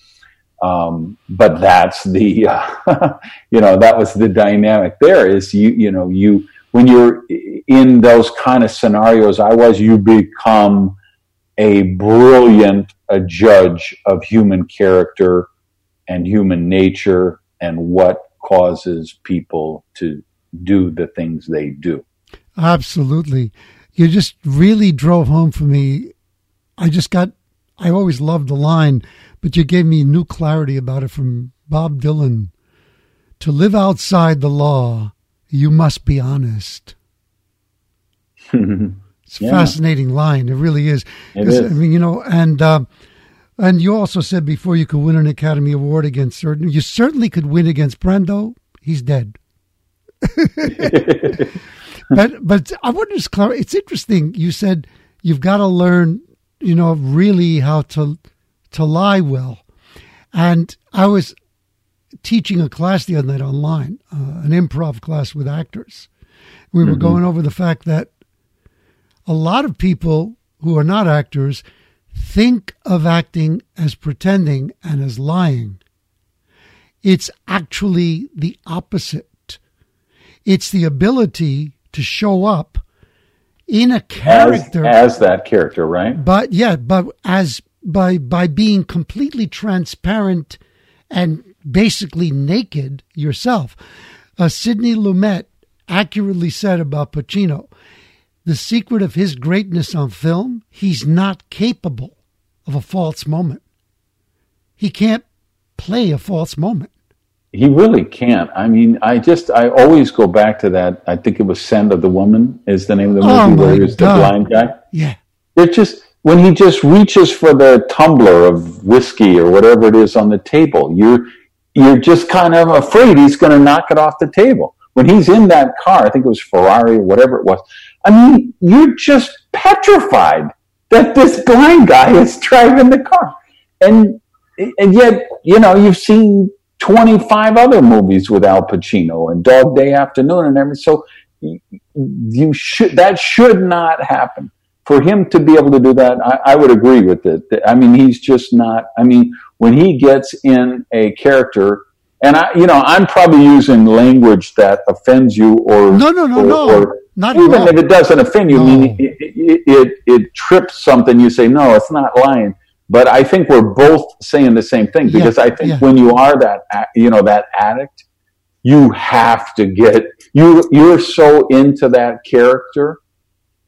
S2: Um, but that's the, uh, you know, that was the dynamic there is you, you know, you, when you're in those kind of scenarios, I was, you become a brilliant a judge of human character and human nature and what causes people to do the things they do.
S1: Absolutely. You just really drove home for me. I just got, I always loved the line but you gave me new clarity about it from Bob Dylan. To live outside the law, you must be honest. it's a yeah. fascinating line. It really is.
S2: It is.
S1: I mean, you know, and uh, and you also said before you could win an Academy Award against certain. You certainly could win against Brando. He's dead. but but I wonder, just. It's interesting. You said you've got to learn, you know, really how to to lie well. And I was teaching a class the other night online, uh, an improv class with actors. We were mm-hmm. going over the fact that a lot of people who are not actors think of acting as pretending and as lying. It's actually the opposite. It's the ability to show up in a character
S2: as, as that character, right?
S1: But yeah, but as by by being completely transparent and basically naked yourself. Uh, Sidney Lumet accurately said about Pacino, the secret of his greatness on film, he's not capable of a false moment. He can't play a false moment.
S2: He really can't. I mean, I just, I always go back to that. I think it was Scent of the Woman is the name of the oh movie oh where he's the blind guy.
S1: Yeah.
S2: it just, when he just reaches for the tumbler of whiskey or whatever it is on the table, you're you're just kind of afraid he's going to knock it off the table. When he's in that car, I think it was Ferrari or whatever it was. I mean, you're just petrified that this blind guy is driving the car, and and yet you know you've seen 25 other movies with Al Pacino and Dog Day Afternoon and everything. So you should that should not happen for him to be able to do that, I, I, would agree with it. I mean, he's just not. I mean, when he gets in a character, and I, you know, I'm probably using language that offends you, or
S1: no, no, no,
S2: or,
S1: no,
S2: or not even if it doesn't offend you. No. I mean, it, it, it, it trips something. You say, no, it's not lying. But I think we're both saying the same thing because yeah, I think yeah. when you are that, you know, that addict, you have to get you. You're so into that character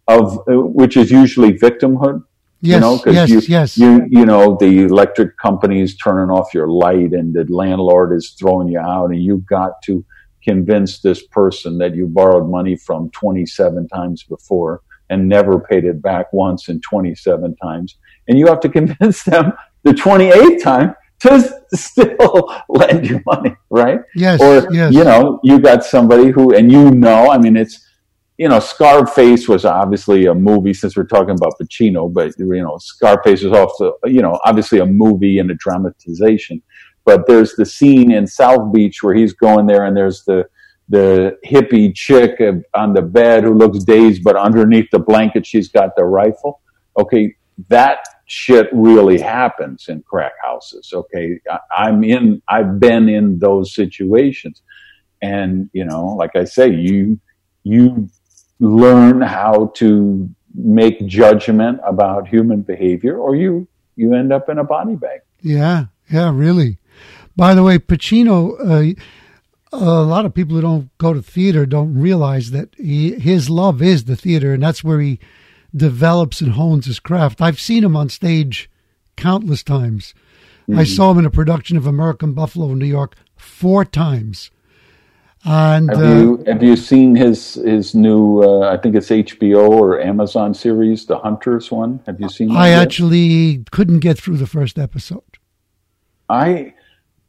S2: of which is usually victimhood.
S1: Yes,
S2: you know,
S1: yes,
S2: you,
S1: yes.
S2: You, you know, the electric company is turning off your light and the landlord is throwing you out and you've got to convince this person that you borrowed money from 27 times before and never paid it back once in 27 times. And you have to convince them the 28th time to still lend you money, right?
S1: Yes.
S2: Or,
S1: yes.
S2: you know, you got somebody who, and you know, I mean, it's, you know, Scarface was obviously a movie since we're talking about Pacino, but, you know, Scarface was also, you know, obviously a movie and a dramatization. But there's the scene in South Beach where he's going there and there's the, the hippie chick on the bed who looks dazed, but underneath the blanket, she's got the rifle. Okay. That shit really happens in crack houses. Okay. I, am in, I've been in those situations. And, you know, like I say, you, you learn how to make judgment about human behavior or you, you end up in a body bag.
S1: Yeah. Yeah. Really. By the way, Pacino, uh, a lot of people who don't go to theater don't realize that he, his love is the theater, and that's where he develops and hones his craft. I've seen him on stage countless times. Mm-hmm. I saw him in a production of American Buffalo in New York four times. And
S2: have you uh, have you seen his his new? Uh, I think it's HBO or Amazon series, the Hunters one. Have you seen?
S1: I yet? actually couldn't get through the first episode.
S2: I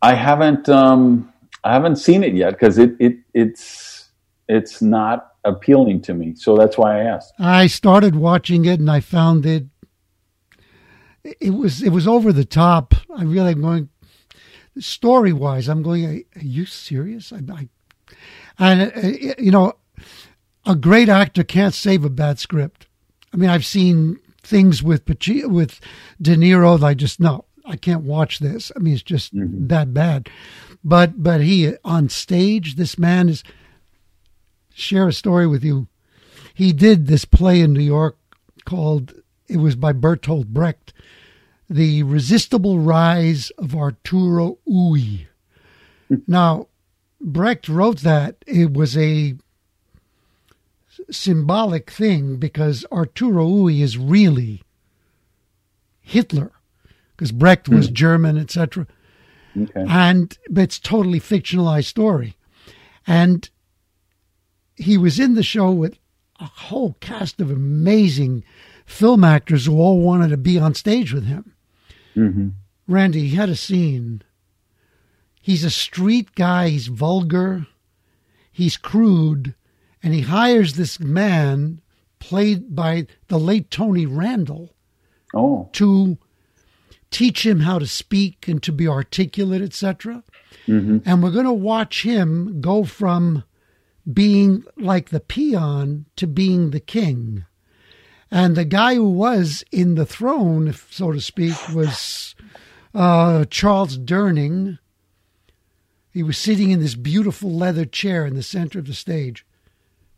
S2: I haven't um I haven't seen it yet because it, it it's it's not appealing to me. So that's why I asked.
S1: I started watching it and I found it it was it was over the top. I really am going story wise. I'm going. Are you serious? I, I and uh, you know, a great actor can't save a bad script. I mean, I've seen things with with De Niro. That I just no, I can't watch this. I mean, it's just mm-hmm. that bad. But but he on stage, this man is share a story with you. He did this play in New York called it was by Bertolt Brecht, The Resistible Rise of Arturo Ui. now, Brecht wrote that it was a symbolic thing because Arturo Ui is really Hitler, because Brecht was mm. German, etc. Okay. And it's totally fictionalized story. And he was in the show with a whole cast of amazing film actors who all wanted to be on stage with him. Mm-hmm. Randy, he had a scene. He's a street guy, he's vulgar, he's crude, and he hires this man played by the late Tony Randall
S2: oh.
S1: to teach him how to speak and to be articulate, etc. Mm-hmm. And we're going to watch him go from being like the peon to being the king. And the guy who was in the throne, so to speak, was uh, Charles Durning. He was sitting in this beautiful leather chair in the center of the stage.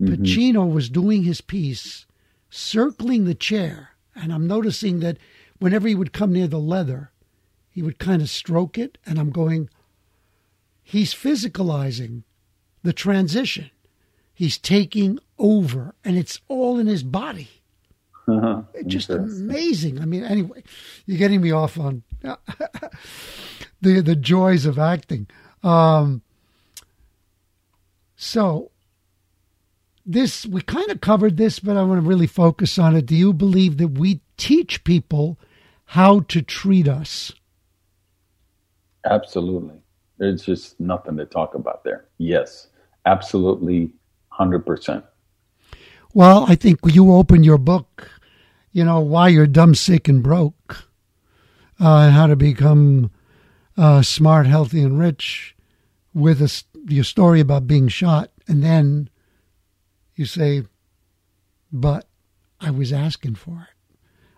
S1: Mm-hmm. Pacino was doing his piece, circling the chair. And I'm noticing that whenever he would come near the leather, he would kind of stroke it. And I'm going, he's physicalizing the transition. He's taking over, and it's all in his body. Uh-huh. It's just amazing. I mean, anyway, you're getting me off on the the joys of acting. Um, so this we kind of covered this, but I want to really focus on it. Do you believe that we teach people how to treat us?
S2: Absolutely. There's just nothing to talk about there. Yes, absolutely 100%.
S1: Well, I think you open your book, you know, why you're dumb, sick, and broke, uh, how to become uh, smart, healthy, and rich with a, your story about being shot. And then you say, but I was asking for it.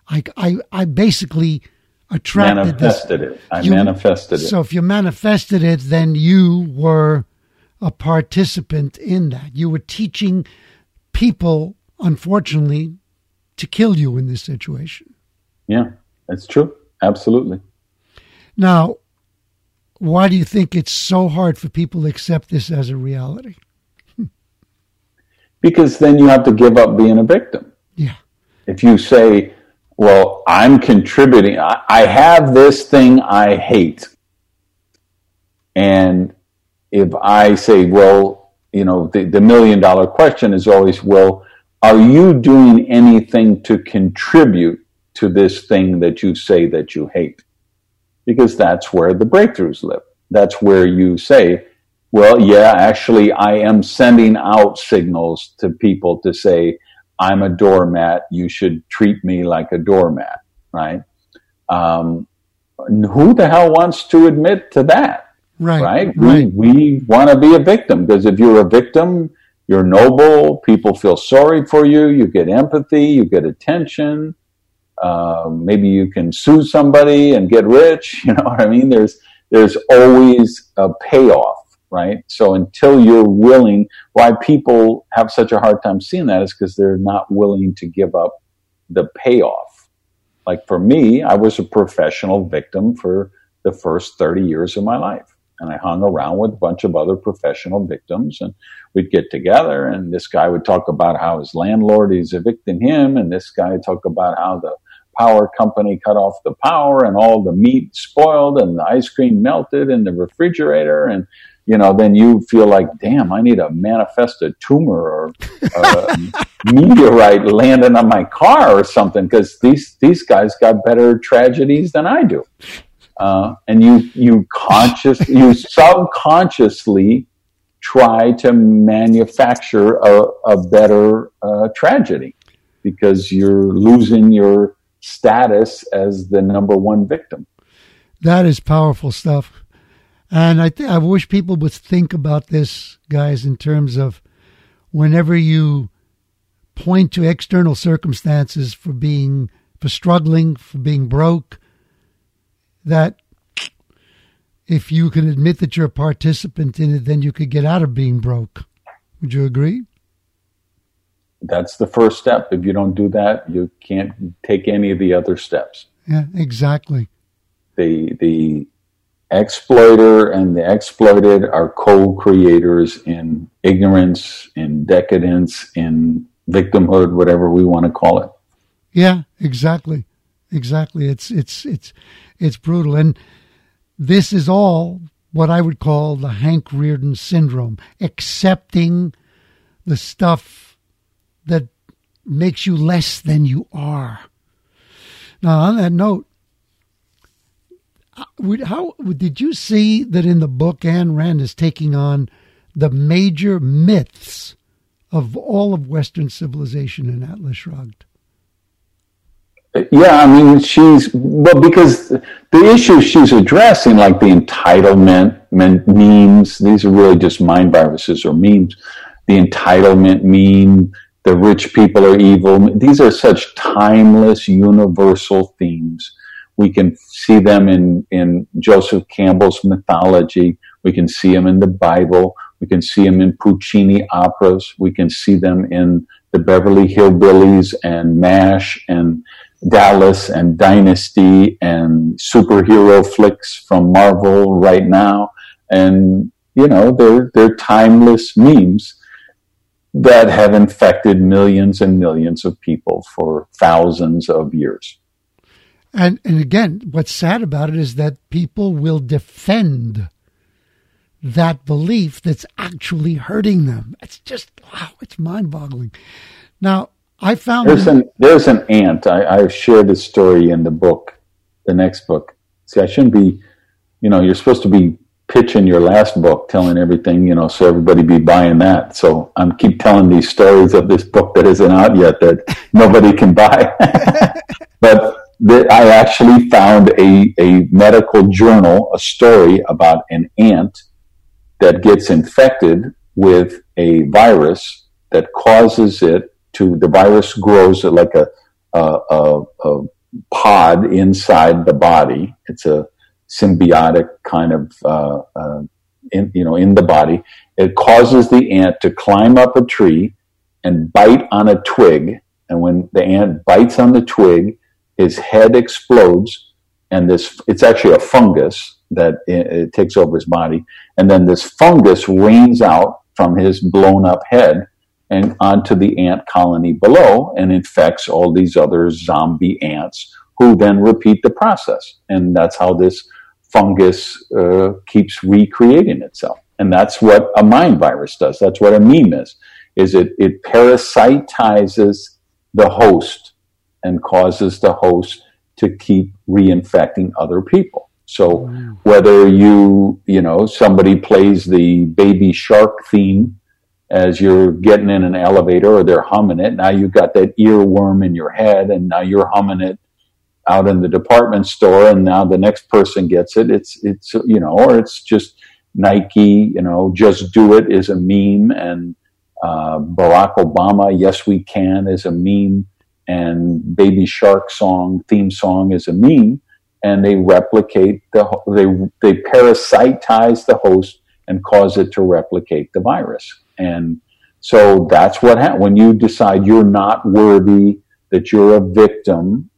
S1: I, I, I basically attracted
S2: manifested
S1: this.
S2: it. I you, manifested it.
S1: So if you manifested it, then you were a participant in that. You were teaching people, unfortunately, to kill you in this situation.
S2: Yeah, that's true. Absolutely.
S1: Now, why do you think it's so hard for people to accept this as a reality?
S2: because then you have to give up being a victim.
S1: Yeah.
S2: If you say, well, I'm contributing, I, I have this thing I hate. And if I say, well, you know, the, the million dollar question is always, well, are you doing anything to contribute to this thing that you say that you hate? Because that's where the breakthroughs live. That's where you say, well, yeah, actually, I am sending out signals to people to say, I'm a doormat. You should treat me like a doormat, right? Um, who the hell wants to admit to that?
S1: Right.
S2: Right.
S1: right.
S2: We, we want to be a victim because if you're a victim, you're noble. People feel sorry for you. You get empathy. You get attention. Uh, maybe you can sue somebody and get rich. You know what I mean? There's there's always a payoff, right? So until you're willing, why people have such a hard time seeing that is because they're not willing to give up the payoff. Like for me, I was a professional victim for the first 30 years of my life and I hung around with a bunch of other professional victims and we'd get together and this guy would talk about how his landlord is evicting him and this guy talk about how the power company cut off the power and all the meat spoiled and the ice cream melted in the refrigerator and you know then you feel like damn i need a manifested tumor or a meteorite landing on my car or something because these these guys got better tragedies than i do uh, and you you conscious you subconsciously try to manufacture a, a better uh, tragedy because you're losing your status as the number one victim.
S1: That is powerful stuff, and I th- I wish people would think about this, guys, in terms of whenever you point to external circumstances for being for struggling, for being broke that if you can admit that you're a participant in it, then you could get out of being broke. Would you agree?
S2: That's the first step. If you don't do that, you can't take any of the other steps.
S1: Yeah, exactly.
S2: The the exploiter and the exploited are co-creators in ignorance, in decadence, in victimhood, whatever we want to call it.
S1: Yeah, exactly. Exactly. It's it's it's it's brutal. And this is all what I would call the Hank Rearden syndrome, accepting the stuff that makes you less than you are. Now, on that note, how did you see that in the book Ayn Rand is taking on the major myths of all of Western civilization in Atlas Shrugged?
S2: Yeah, I mean, she's well because the issues she's addressing, like the entitlement memes, these are really just mind viruses or memes. The entitlement meme, the rich people are evil. These are such timeless, universal themes. We can see them in in Joseph Campbell's mythology. We can see them in the Bible. We can see them in Puccini operas. We can see them in the Beverly Hillbillies and MASH and Dallas and Dynasty and superhero flicks from Marvel right now. And, you know, they're, they're timeless memes that have infected millions and millions of people for thousands of years.
S1: And, and again, what's sad about it is that people will defend that belief that's actually hurting them. It's just, wow, it's mind boggling. Now, I found
S2: there's an there's an ant. I, I've shared this story in the book, the next book. See, I shouldn't be, you know, you're supposed to be pitching your last book, telling everything, you know, so everybody be buying that. So I'm keep telling these stories of this book that isn't out yet that nobody can buy. but the, I actually found a, a medical journal, a story about an ant that gets infected with a virus that causes it to the virus grows like a, a, a, a pod inside the body. It's a symbiotic kind of, uh, uh, in, you know, in the body. It causes the ant to climb up a tree and bite on a twig. And when the ant bites on the twig, his head explodes, and this it's actually a fungus that it, it takes over his body, and then this fungus rains out from his blown up head and onto the ant colony below and infects all these other zombie ants who then repeat the process. And that's how this fungus uh, keeps recreating itself. And that's what a mind virus does. That's what a meme is. Is it, it parasitizes the host and causes the host to keep reinfecting other people. So whether you, you know, somebody plays the baby shark theme as you're getting in an elevator or they're humming it, now you've got that earworm in your head and now you're humming it out in the department store and now the next person gets it. It's, it's, you know, or it's just Nike, you know, just do it is a meme and, uh, Barack Obama, yes, we can is a meme and baby shark song theme song is a meme and they replicate the, they, they parasitize the host and cause it to replicate the virus. And so that's what happens when you decide you're not worthy, that you're a victim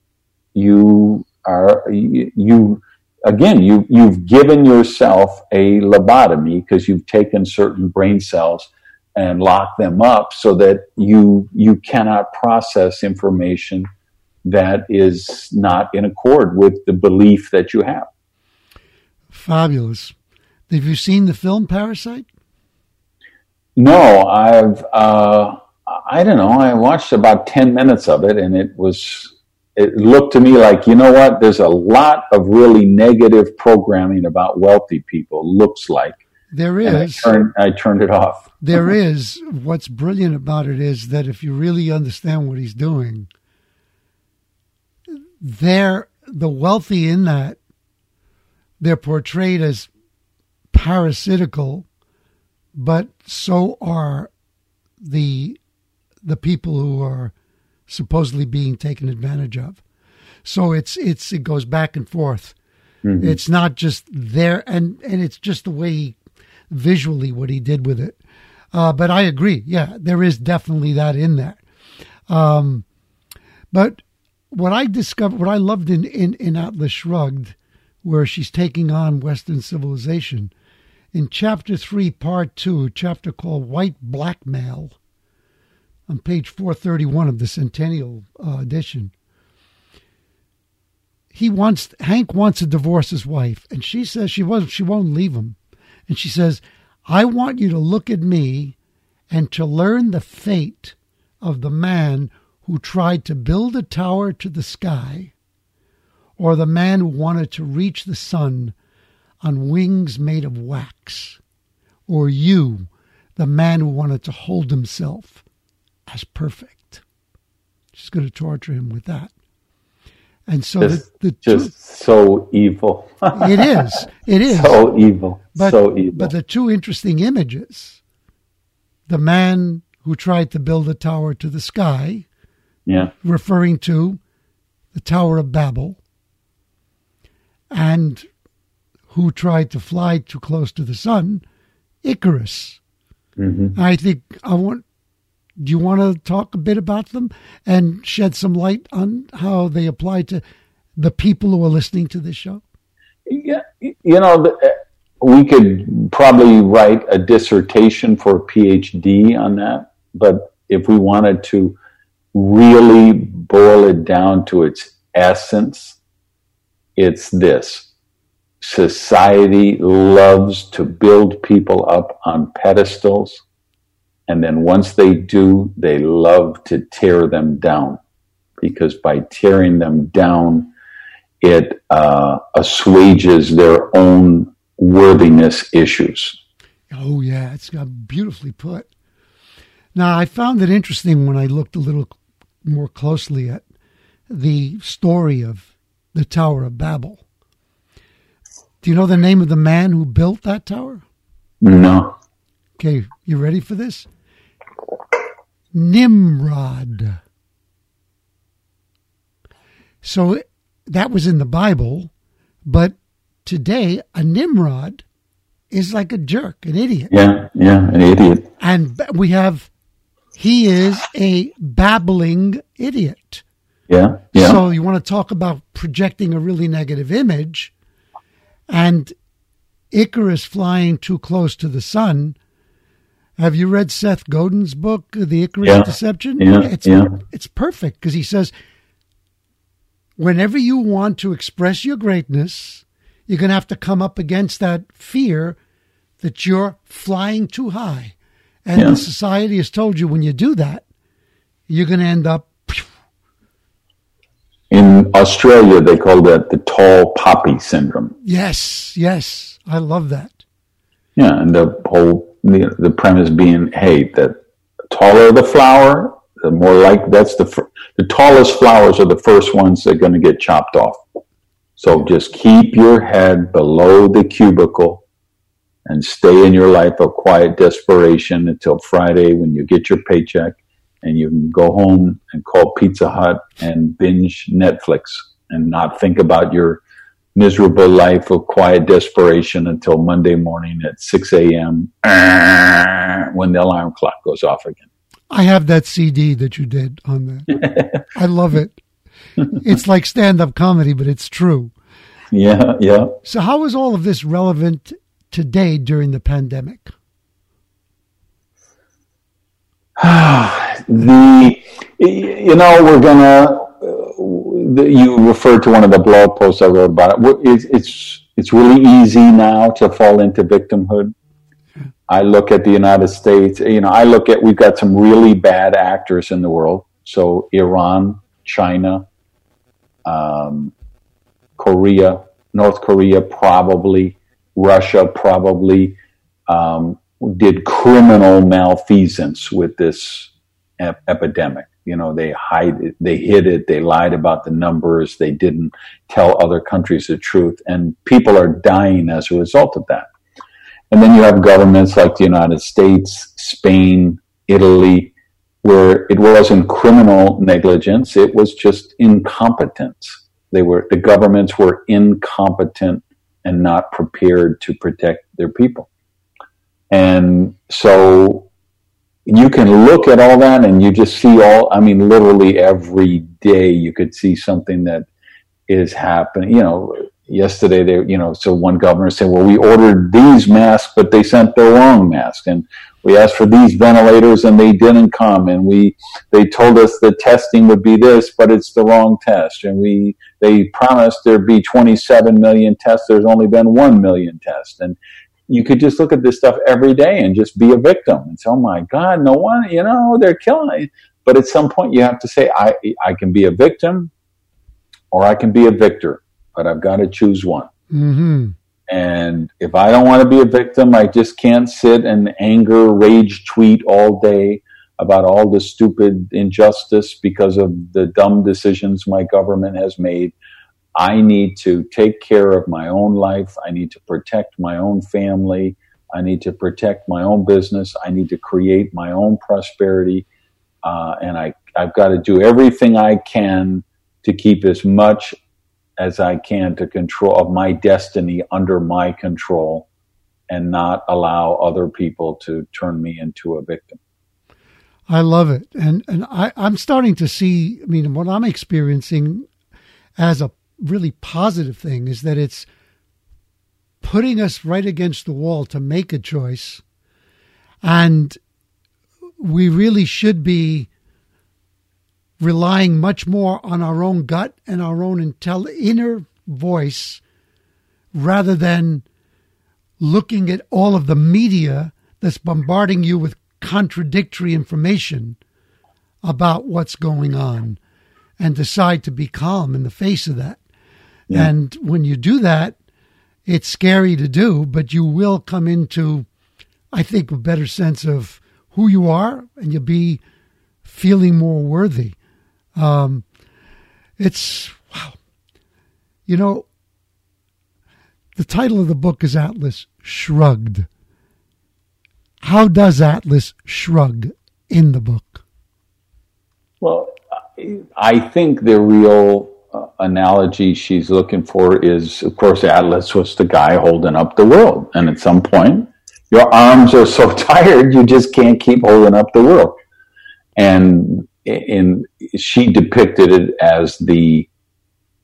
S2: you are you again you you've given yourself a lobotomy because you've taken certain brain cells and lock them up so that you you cannot process information that is not in accord with the belief that you have.
S1: Fabulous. Have you seen the film Parasite?
S2: No, I've uh, I don't know. I watched about ten minutes of it, and it was it looked to me like, you know what, there's a lot of really negative programming about wealthy people, looks like.
S1: There is.
S2: I turned, I turned, it off.
S1: there is. What's brilliant about it is that if you really understand what he's doing, they're the wealthy in that they're portrayed as parasitical, but so are the the people who are supposedly being taken advantage of. So it's it's it goes back and forth. Mm-hmm. It's not just there, and and it's just the way he, visually what he did with it. Uh, but I agree. Yeah, there is definitely that in there. Um, but what I discovered, what I loved in, in, in Atlas Shrugged, where she's taking on Western civilization, in chapter three, part two, chapter called White Blackmail, on page 431 of the Centennial uh, edition. He wants Hank wants to divorce his wife, and she says she won't she won't leave him, and she says, "I want you to look at me, and to learn the fate of the man who tried to build a tower to the sky, or the man who wanted to reach the sun on wings made of wax, or you, the man who wanted to hold himself." as perfect. She's going to torture him with that. And so
S2: just,
S1: the, the
S2: just two, so evil.
S1: it is. It is
S2: so evil.
S1: But,
S2: so evil.
S1: But the two interesting images: the man who tried to build a tower to the sky,
S2: yeah,
S1: referring to the Tower of Babel, and who tried to fly too close to the sun, Icarus.
S2: Mm-hmm.
S1: I think I want do you want to talk a bit about them and shed some light on how they apply to the people who are listening to this show?
S2: Yeah, you know, uh, we could probably write a dissertation for a PhD on that, but if we wanted to really boil it down to its essence, it's this. Society loves to build people up on pedestals and then once they do, they love to tear them down because by tearing them down, it uh, assuages their own worthiness issues.
S1: Oh, yeah, it's got beautifully put. Now, I found it interesting when I looked a little more closely at the story of the Tower of Babel. Do you know the name of the man who built that tower?
S2: No.
S1: Okay, you ready for this? Nimrod. So that was in the Bible, but today a Nimrod is like a jerk, an idiot.
S2: Yeah, yeah, an idiot.
S1: And we have, he is a babbling idiot.
S2: Yeah, yeah.
S1: So you want to talk about projecting a really negative image and Icarus flying too close to the sun Have you read Seth Godin's book, The Icarus
S2: Yeah.
S1: Deception?
S2: Yeah,
S1: It's,
S2: yeah.
S1: it's perfect because he says, whenever you want to express your greatness, you're going to have to come up against that fear that you're flying too high. And
S2: Yeah.
S1: the society has told you when you do that, you're going to end up.
S2: In Australia, they call that the tall poppy syndrome.
S1: Yes, yes, I love that.
S2: Yeah, and the whole the, the premise being, hey, the taller the flower, the more like that's the the tallest flowers are the first ones that are going to get chopped off. So just keep your head below the cubicle and stay in your life of quiet desperation until Friday when you get your paycheck and you can go home and call Pizza Hut and binge Netflix and not think about your miserable life of quiet desperation until Monday morning at 6 a.m. when the alarm clock goes off again.
S1: I have that CD that you did on that. I love it. It's like stand up comedy, but it's true.
S2: Yeah, yeah.
S1: So, how is all of this relevant today during the pandemic?
S2: the you know we're gonna you referred to one of the blog posts I wrote about it. It's it's it's really easy now to fall into victimhood. I look at the United States. You know, I look at we've got some really bad actors in the world. So Iran, China, um, Korea, North Korea, probably Russia, probably um, did criminal malfeasance with this ep- epidemic. You know, they hide it, they hid it, they lied about the numbers, they didn't tell other countries the truth, and people are dying as a result of that. And then you have governments like the United States, Spain, Italy, where it wasn't criminal negligence, it was just incompetence. They were the governments were incompetent and not prepared to protect their people. And so you can look at all that and you just see all, I mean, literally every day you could see something that is happening. You know, yesterday they, you know, so one governor said, well, we ordered these masks, but they sent the wrong mask. And we asked for these ventilators and they didn't come. And we, they told us the testing would be this, but it's the wrong test. And we, they promised there'd be 27 million tests. There's only been 1 million tests. And you could just look at this stuff every day and just be a victim and say, "Oh my God, no one, you know, they're killing." it." But at some point, you have to say, "I, I can be a victim, or I can be a victor, but I've got to choose one."
S1: hmm
S2: And if I don't want to be a victim, I just can't sit and anger, rage tweet all day about all the stupid injustice because of the dumb decisions my government has made. I need to take care of my own life. I need to protect my own family. I need to protect my own business. I need to create my own prosperity. Uh, and I, I've got to do everything I can to keep as much as I can to control of my destiny under my control and not allow other people to turn me into a victim.
S1: I love it, and and I, I'm starting to see. I mean, what I'm experiencing as a really positive thing is that it's putting us right against the wall to make a choice, and we really should be relying much more on our own gut and our own intel inner voice rather than looking at all of the media that's bombarding you with contradictory information about what's going on and decide to be calm in the face of that.
S2: Yeah.
S1: And when you do that, it's scary to do, but you will come into, I think, a better sense of who you are and you'll be feeling more worthy. Um, it's, wow. You know, the title of the book is Atlas Shrugged. How does Atlas shrug in the book?
S2: Well, I think the real analogy she's looking for is, of course, Atlas was the guy holding up the world. And at some point, your arms are so tired, you just can't keep holding up the world. And in, she depicted it as the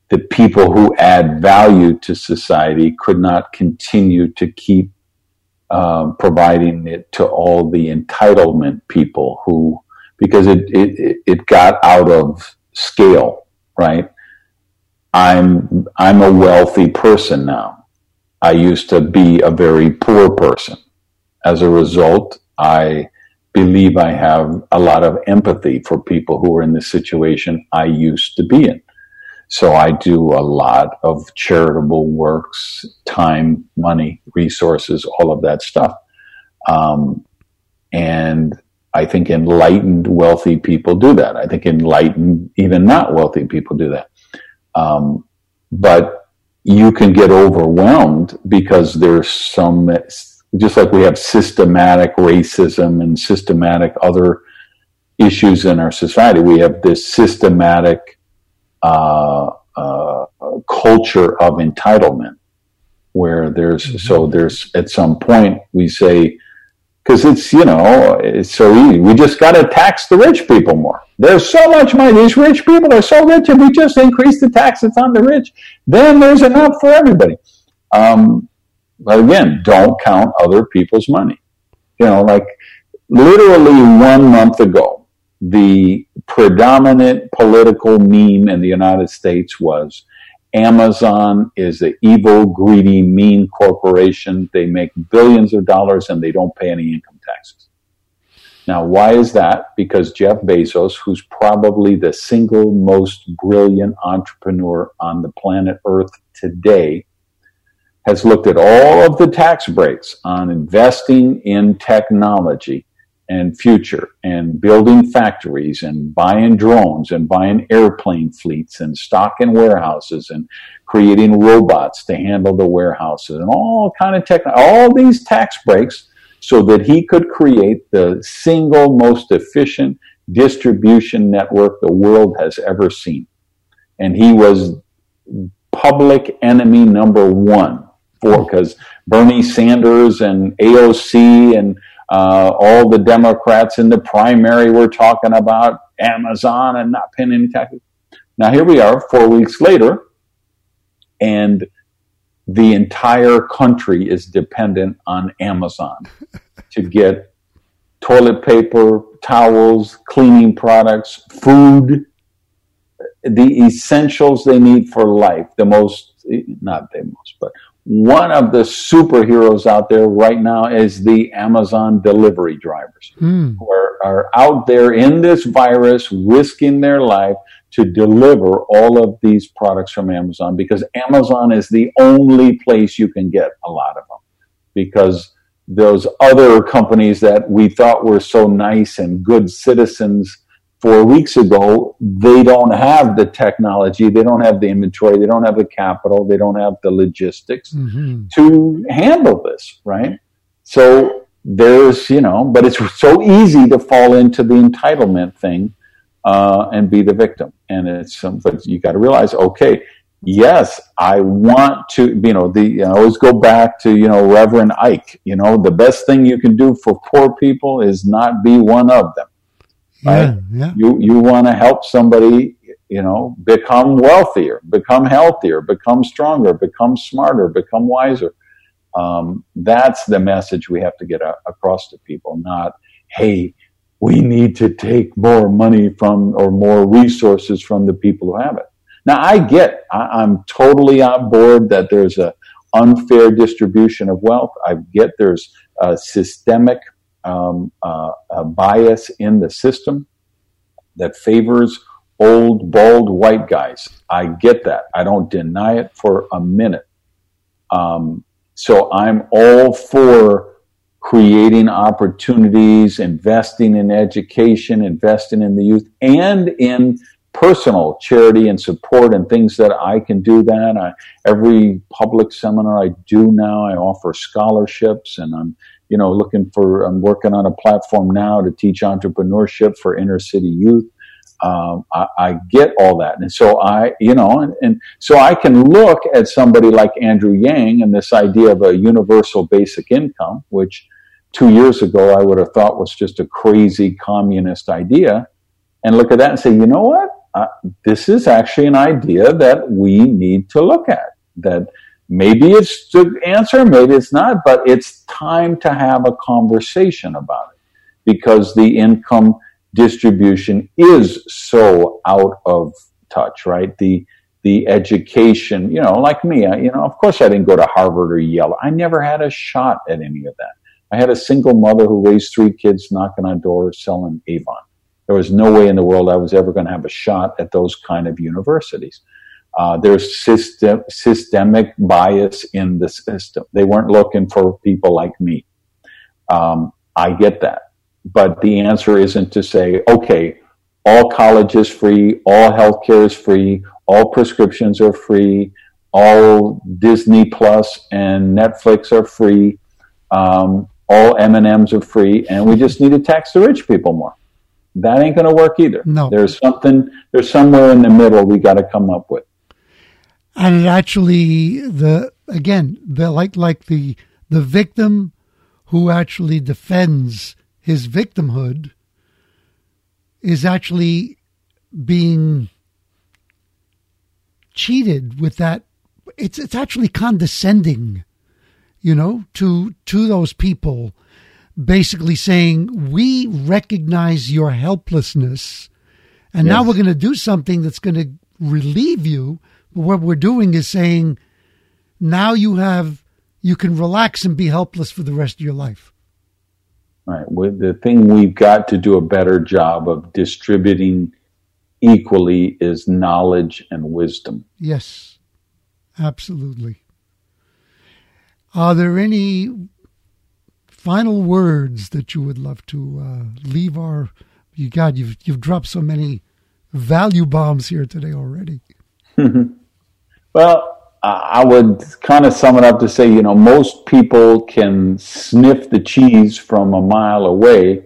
S2: the people who add value to society could not continue to keep um, providing it to all the entitlement people who, because it, it, it got out of scale, right? I'm, I'm a wealthy person now. I used to be a very poor person. As a result, I believe I have a lot of empathy for people who are in the situation I used to be in. So I do a lot of charitable works, time, money, resources, all of that stuff. Um, and I think enlightened, wealthy people do that. I think enlightened, even not wealthy people do that. Um, but you can get overwhelmed because there's some, just like we have systematic racism and systematic other issues in our society, we have this systematic uh, uh, culture of entitlement where there's mm-hmm. so there's at some point we say because it's you know it's so easy. We just got to tax the rich people more. There's so much money. These rich people are so rich and we just increase the taxes on the rich then there's enough for everybody. Um, but again don't count other people's money. You know like literally one month ago the predominant political meme in the United States was Amazon is an evil, greedy, mean corporation. They make billions of dollars and they don't pay any income taxes. Now, why is that? Because Jeff Bezos, who's probably the single most brilliant entrepreneur on the planet Earth today, has looked at all of the tax breaks on investing in technology and future and building factories and buying drones and buying airplane fleets and stock in warehouses and creating robots to handle the warehouses and all kind of tech, all these tax breaks so that he could create the single most efficient distribution network the world has ever seen. And he was public enemy number one for because Bernie Sanders and AOC and uh, all the Democrats in the primary were talking about Amazon and not paying any taxes. Now here we are, four weeks later, and the entire country is dependent on Amazon to get toilet paper, towels, cleaning products, food, the essentials they need for life. The most, not the most, but one of the superheroes out there right now is the Amazon delivery drivers mm. who are, are out there in this virus risking their life to deliver all of these products from Amazon because Amazon is the only place you can get a lot of them because those other companies that we thought were so nice and good citizens four weeks ago, they don't have the technology, they don't have the inventory, they don't have the capital, they don't have the logistics mm-hmm. to handle this, right? So there's, you know, but it's so easy to fall into the entitlement thing uh, and be the victim. And it's, um, but you got to realize, okay, yes, I want to, you know, the, I always go back to, you know, Reverend Ike, you know, the best thing you can do for poor people is not be one of them right? Yeah, yeah. You you want to help somebody, you know, become wealthier, become healthier, become stronger, become smarter, become wiser. Um, that's the message we have to get a, across to people. Not, hey, we need to take more money from or more resources from the people who have it. Now, I get, I, I'm totally on board that there's a unfair distribution of wealth. I get there's a systemic um, uh, a bias in the system that favors old, bald white guys. I get that. I don't deny it for a minute. Um, so I'm all for creating opportunities, investing in education, investing in the youth, and in personal charity and support and things that I can do that. I, every public seminar I do now, I offer scholarships and I'm you know, looking for, I'm working on a platform now to teach entrepreneurship for inner city youth. Um, I, I, get all that. And so I, you know, and, and, so I can look at somebody like Andrew Yang and this idea of a universal basic income, which two years ago I would have thought was just a crazy communist idea, and look at that and say, you know what? Uh, this is actually an idea that we need to look at. That maybe it's the answer, maybe it's not, but it's time to have a conversation about it because the income distribution is so out of touch, right? The the education, you know, like me, I, you know, of course I didn't go to Harvard or Yale. I never had a shot at any of that. I had a single mother who raised three kids knocking on doors selling Avon. There was no way in the world I was ever going to have a shot at those kind of universities. Uh, there's system, systemic bias in the system. They weren't looking for people like me. Um, I get that. But the answer isn't to say, okay, all college is free, all healthcare is free, all prescriptions are free, all Disney Plus and Netflix are free, um, all M and M's are free, and we just need to tax the rich people more. That ain't going to work either.
S1: No,
S2: there's something. There's somewhere in the middle we got to come up with
S1: and it actually the again the like like the the victim who actually defends his victimhood is actually being cheated with that it's it's actually condescending you know to to those people basically saying we recognize your helplessness and yes. now we're going to do something that's going to relieve you what we're doing is saying now you have you can relax and be helpless for the rest of your life.
S2: Right. The thing we've got to do a better job of distributing equally is knowledge and wisdom.
S1: Yes, absolutely. Are there any final words that you would love to uh, leave our? You God, you've you've dropped so many value bombs here today already.
S2: Well, I would kind of sum it up to say, you know, most people can sniff the cheese from a mile away,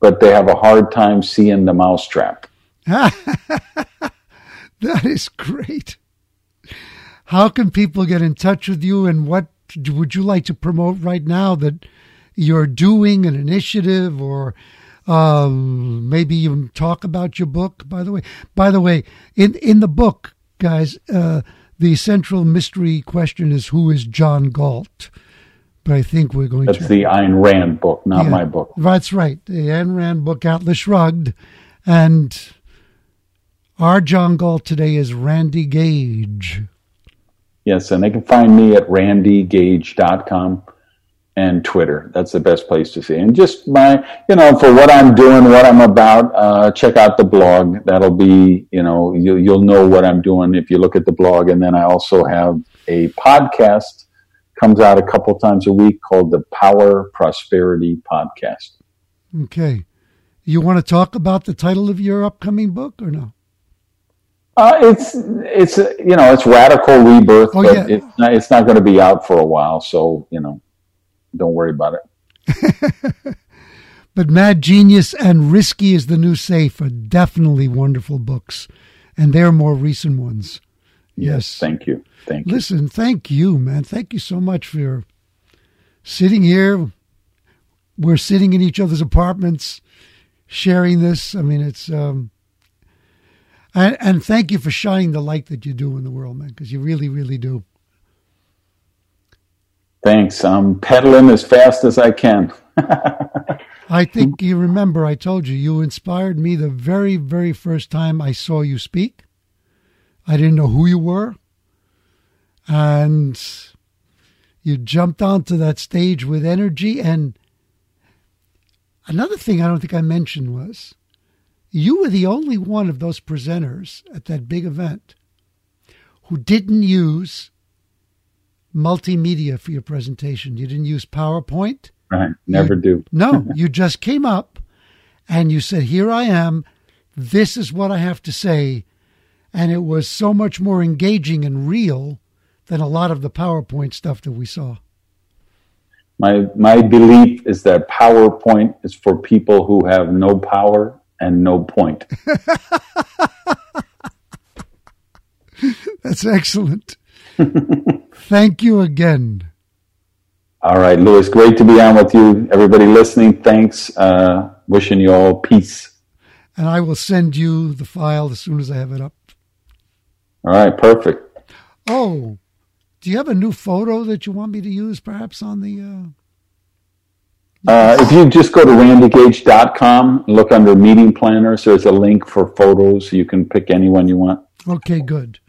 S2: but they have a hard time seeing the mousetrap.
S1: that is great. How can people get in touch with you and what would you like to promote right now that you're doing an initiative or um, maybe even talk about your book by the way by the way in in the book guys uh, the central mystery question is who is John Galt? But I think we're going
S2: That's
S1: to.
S2: That's the Ayn Rand book, not yeah, my book.
S1: That's right. The Ayn Rand book, Atlas Shrugged. And our John Galt today is Randy Gage.
S2: Yes, and they can find me at randygage.com and Twitter. That's the best place to see. And just my, you know, for what I'm doing, what I'm about, uh, check out the blog. That'll be, you know, you, you'll know what I'm doing if you look at the blog. And then I also have a podcast comes out a couple times a week called the Power Prosperity Podcast.
S1: Okay. You want to talk about the title of your upcoming book or no?
S2: Uh, it's it's you know it's radical rebirth, oh, but yeah. it's not, it's not going to be out for a while. So you know don't worry about
S1: it. but Mad Genius and Risky is the New Safe are definitely wonderful books, and they're more recent ones. Yes. yes.
S2: Thank you. Thank
S1: you. Listen, thank you, man. Thank you so much for sitting here. We're sitting in each other's apartments, sharing this. I mean, it's. Um, and, and thank you for shining the light that you do in the world, man, because you really, really do.
S2: Thanks. I'm pedaling as fast as I can.
S1: I think you remember I told you you inspired me the very, very first time I saw you speak. I didn't know who you were. And you jumped onto that stage with energy. And another thing I don't think I mentioned was you were the only one of those presenters at that big event who didn't use multimedia for your presentation. You didn't use PowerPoint.
S2: Right. Never
S1: you,
S2: do.
S1: no, you just came up and you said, Here I am. This is what I have to say. And it was so much more engaging and real than a lot of the PowerPoint stuff that we saw.
S2: My my belief is that PowerPoint is for people who have no power and no point.
S1: That's excellent. Thank you again.
S2: All right, Louis, great to be on with you. Everybody listening, thanks. Uh, wishing you all peace.
S1: And I will send you the file as soon as I have it up.
S2: All right, perfect.
S1: Oh, Do you have a new photo that you want me to use, perhaps on the? Uh...
S2: Uh, if you just go to randygage.com, and look under meeting planners, there's a link for photos. You can pick any one you want.
S1: Okay, good.